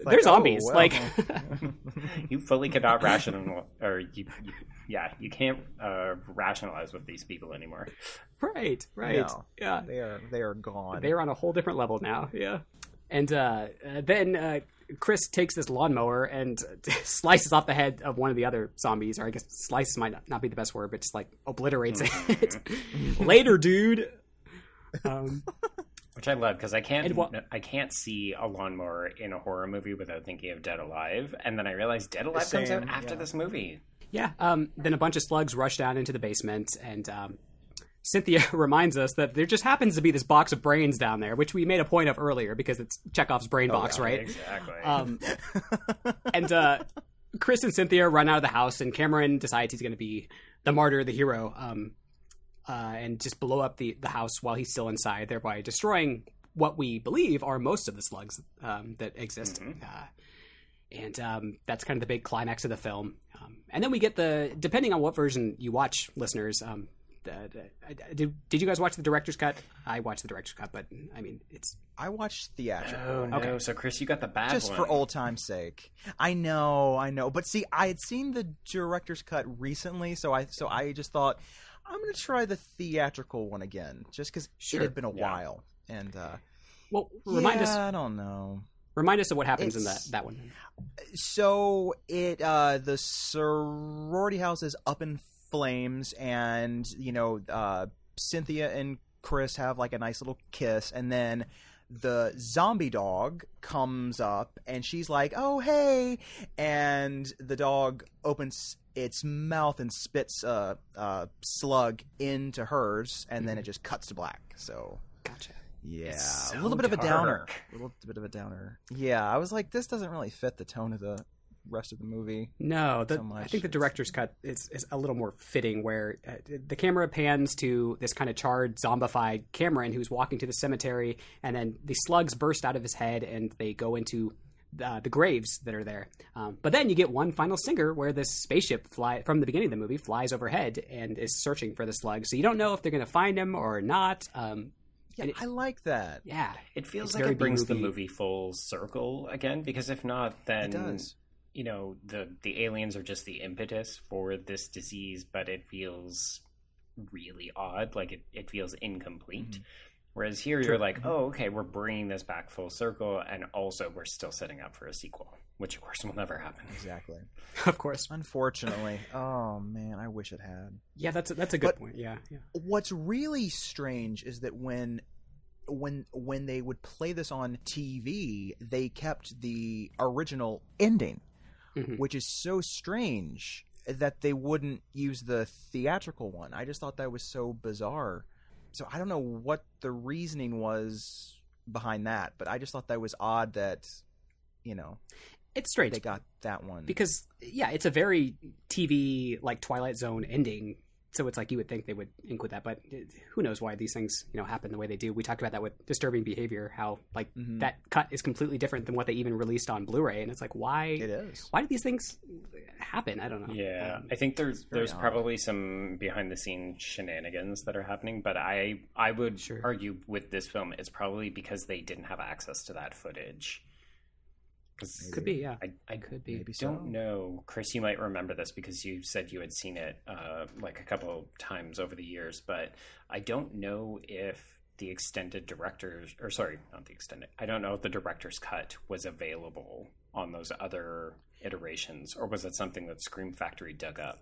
they're zombies. oh, well. Like You fully cannot rational, or you, you yeah, you can't uh, rationalize with these people anymore. right, right, No. yeah. They are they are gone. They're on a whole different level now. Yeah. And uh, then uh, Chris takes this lawnmower and slices off the head of one of the other zombies, or I guess slices might not- not be the best word, but just like obliterates it. Later, dude. Um, Which I love because I can't And I can't see a lawnmower in a horror movie without thinking of Dead Alive, and then I realized Dead Alive comes out after yeah. this movie. Yeah. Um, then a bunch of slugs rush down into the basement, and um, Cynthia reminds us that there just happens to be this box of brains down there, which we made a point of earlier because it's Chekhov's brain box, Yeah, right? Exactly. Um, and uh, Chris and Cynthia run out of the house, and Cameron decides he's going to be the martyr, the hero, um, uh, and just blow up the, the house while he's still inside, thereby destroying what we believe are most of the slugs um, that exist. Mhm. Uh, and um, that's kind of the big climax of the film. Um, and then we get the, depending on what version you watch, listeners. Um, the, the- did, did you guys watch the director's cut? I watched the director's cut, but I mean, it's I watched theatrical. oh no! okay. So Chris, you got the bad just one. for old time's sake. I know, I know, but see, I had seen the director's cut recently, so I so I just thought I'm going to try the theatrical one again, just because Sure, it had been a yeah. while. And uh, well, remind yeah, us, I don't know. remind us of what happens in that that one. So it uh, the sorority house is up in flames, and you know uh, Cynthia and Chris have like a nice little kiss, and then the zombie dog comes up, and she's like, "Oh hey," and the dog opens its mouth and spits a, a slug into hers, and then it just cuts to black. So Gotcha. yeah, It's a little bit of a downer. A little bit of a downer. Yeah, I was like, this doesn't really fit the tone of the rest of the movie. No, the, so I think the director's cut is, is a little more fitting, where uh, the camera pans to this kind of charred, zombified Cameron who's walking to the cemetery, and then the slugs burst out of his head and they go into uh, the graves that are there. Um, but then you get one final singer where this spaceship fly from the beginning of the movie flies overhead and is searching for the slug. So you don't know if they're going to find him or not. Um, Yeah, it- I like that. yeah, It feels like it brings the B-movie. movie full circle again, because if not, then It does. you know the the aliens are just the impetus for this disease, but it feels really odd, like it, it feels incomplete. Mm-hmm. Whereas here you're like, oh, okay, we're bringing this back full circle, and also we're still setting up for a sequel, which of course will never happen. Exactly. of course. Unfortunately. oh man, I wish it had. Yeah, that's a, that's a good But- point. Yeah, yeah. What's really strange is that when when when they would play this on TV, they kept the original ending, Mhm. which is so strange that they wouldn't use the theatrical one. I just thought that was so bizarre. So I don't know what the reasoning was behind that, but I just thought that was odd that you know It's strange. they got that one because yeah, it's a very TV like Twilight Zone ending so it's like you would think they would include that, but who knows why these things you know happen the way they do? We talked about that with disturbing behavior, how like Mhm. that cut is completely different than what they even released on Blu-ray, and it's like why It is. why do these things happen? I don't know. Yeah, Um, I think there's there's odd. probably some behind the scenes shenanigans that are happening, but I I would Sure. argue with this film it's probably because they didn't have access to that footage. 'Cause could be yeah. I, I Could be. Maybe don't know, Chris. You might remember this because you said you had seen it uh, like a couple times over the years, but I don't know if the extended director's or sorry, not the extended. I don't know if the director's cut was available on those other iterations, or was it something that Scream Factory dug up?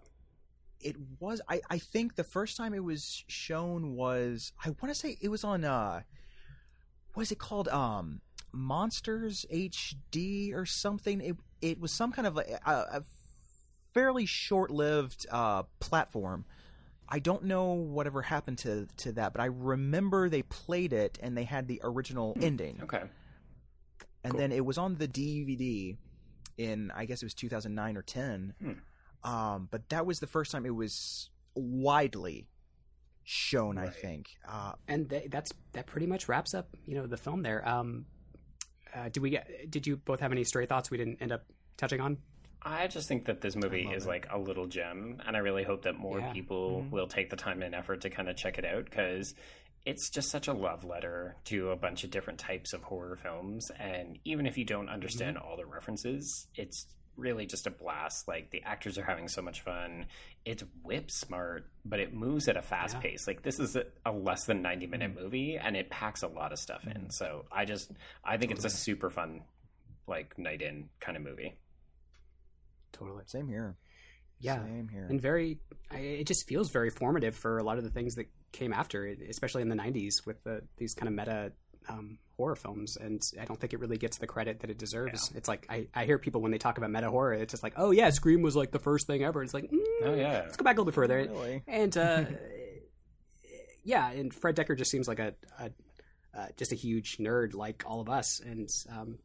it was I, I think the first time it was shown was I want to say it was on uh what is it called um Monsters HD or something it it was some kind of a, a, a fairly short-lived uh platform I don't know whatever happened to to that but I remember they played it and they had the original ending Okay, and Cool. then it was on the DVD in I guess it was 2009 or 10. Hmm. Um, but that was the first time it was widely shown. I think. Uh, and th- that's that pretty much wraps up you know the film there. Um, uh, did we get? Did you both have any stray thoughts we didn't end up touching on? I just think that this movie is it. like a little gem, and I really hope that more Yeah. people Mhm. will take the time and effort to kind of check it out because it's just such a love letter to a bunch of different types of horror films. And even if you don't understand all the references, it's really just a blast. Like the actors are having so much fun. It's whip smart, but it moves at a fast Yeah. pace. Like this is a, a less than ninety minute mm. movie, and it packs a lot of stuff in. Mm. So I just I think it's a super fun like night in kind of movie. Totally. same here. Yeah. Same here. and very I, it just feels very formative for a lot of the things that came after especially in the 90s with the, these kind of meta um, horror films and i don't think it really gets the credit that it deserves it's like I, I hear people when they talk about meta horror it's just like oh yeah scream was like the first thing ever it's like mm, Oh yeah. let's go back a little bit further Really? and uh, yeah and Fred Dekker just seems like a, a uh, just a huge nerd like all of us and um,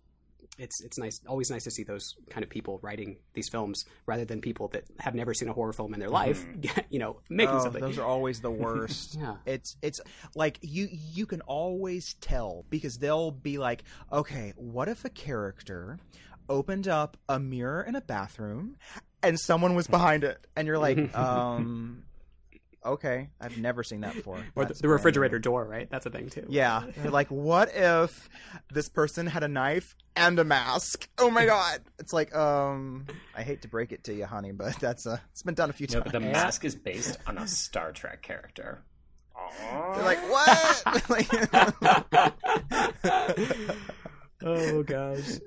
it's it's nice always nice to see those kind of people writing these films rather than people that have never seen a horror film in their life you know making Oh, something. those are always the worst. yeah. It's it's like you you can always tell because they'll be like, okay, what if a character opened up a mirror in a bathroom and someone was behind it, and you're like, um, okay, I've never seen that before. or the, the refrigerator new. door right that's a thing too Yeah, you're like, what if this person had a knife and a mask? Oh my god! It's like, um, I hate to break it to you, honey, but that's uh, it's been done a few No, times. but the mask is based on a Star Trek character. They're like, what? oh gosh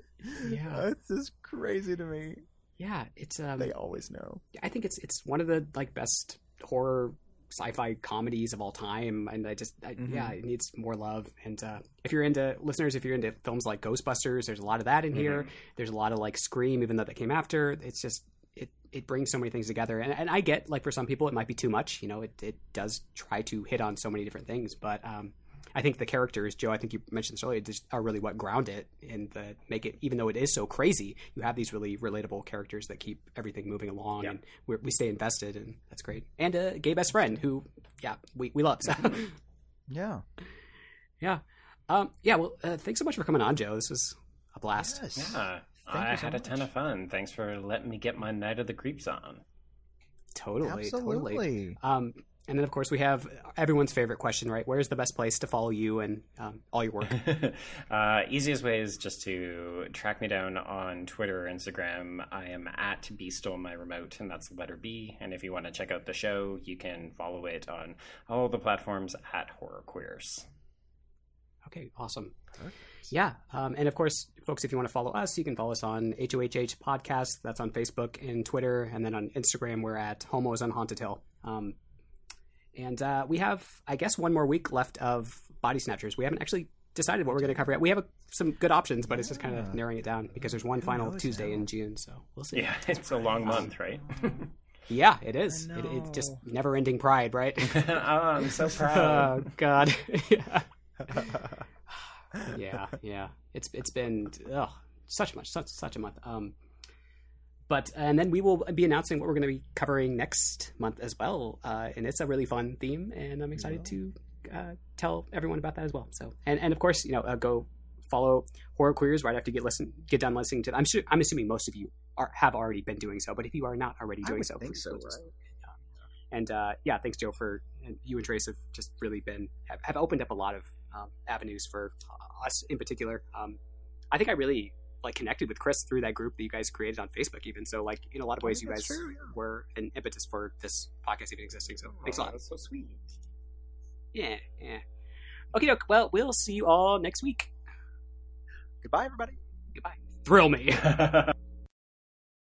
yeah That's just crazy to me. yeah it's um They always know. I think it's it's one of the like best horror sci-fi comedies of all time, and I just I, Mhm. yeah, it needs more love. And uh, if you're into listeners, if you're into films like Ghostbusters, there's a lot of that in here. There's a lot of like Scream, even though that came after. It's just it it brings so many things together, and and I get like for some people it might be too much. You know, it it does try to hit on so many different things, but um, I think the characters, Joe, I think you mentioned this earlier, just are really what ground it and the make it. Even though it is so crazy, you have these really relatable characters that keep everything moving along, Yeah. and we're, we stay invested, and that's great. And a gay best friend who, yeah, we we love. So, Yeah. yeah, um, yeah. Well, uh, thanks so much for coming on, Joe. This was a blast. Yes. Yeah, Thank I so had a ton of fun. Thanks for letting me get my Night of the Creeps on. Totally, totally. Absolutely. Um, and then, of course, we have everyone's favorite question, right? Where's the best place to follow you and um, all your work? uh, easiest way is just to track me down on Twitter or Instagram. I am at B Stole My Remote, and that's the letter B. And if you want to check out the show, you can follow it on all the platforms at Horror Queers. Okay, awesome. Yeah, um, and of course, folks, if you want to follow us, you can follow us on HOHH Podcast. That's on Facebook and Twitter, and then on Instagram, we're at Homos on Haunted Hill. Um, and uh, we have, I guess, one more week left of Body Snatchers. We haven't actually decided what we're going to cover yet. We have a, some good options, but it's just kind of narrowing it down because there's one final Tuesday now? in June, so we'll see. Yeah, it's a long month, right? Yeah, it is. It, it's just never-ending pride, right? oh, I'm so proud. oh God. yeah. yeah, yeah. It's it's been ugh, such much such such a month. Um, but and then we will be announcing what we're going to be covering next month as well. Uh, and it's a really fun theme, and I'm excited yeah. to uh, tell everyone about that as well. So, and and of course, you know, uh, go follow Horror Queers right after you get listen get done listening to. Them. I'm sure I'm assuming most of you are have already been doing so, but if you are not already doing so, think so, just, right? And uh, yeah, thanks, Joe, for and you and Trace have just really been have, have opened up a lot of um, avenues for us in particular. Um, I think I really like connected with Chris through that group that you guys created on Facebook, even. So, like in a lot of oh, ways, you guys true, yeah. were an impetus for this podcast even existing. So, oh, thanks a oh, lot. That's so sweet. Yeah, yeah. Okay, doke. Well, we'll see you all next week. Goodbye, everybody. Goodbye. Thrill me.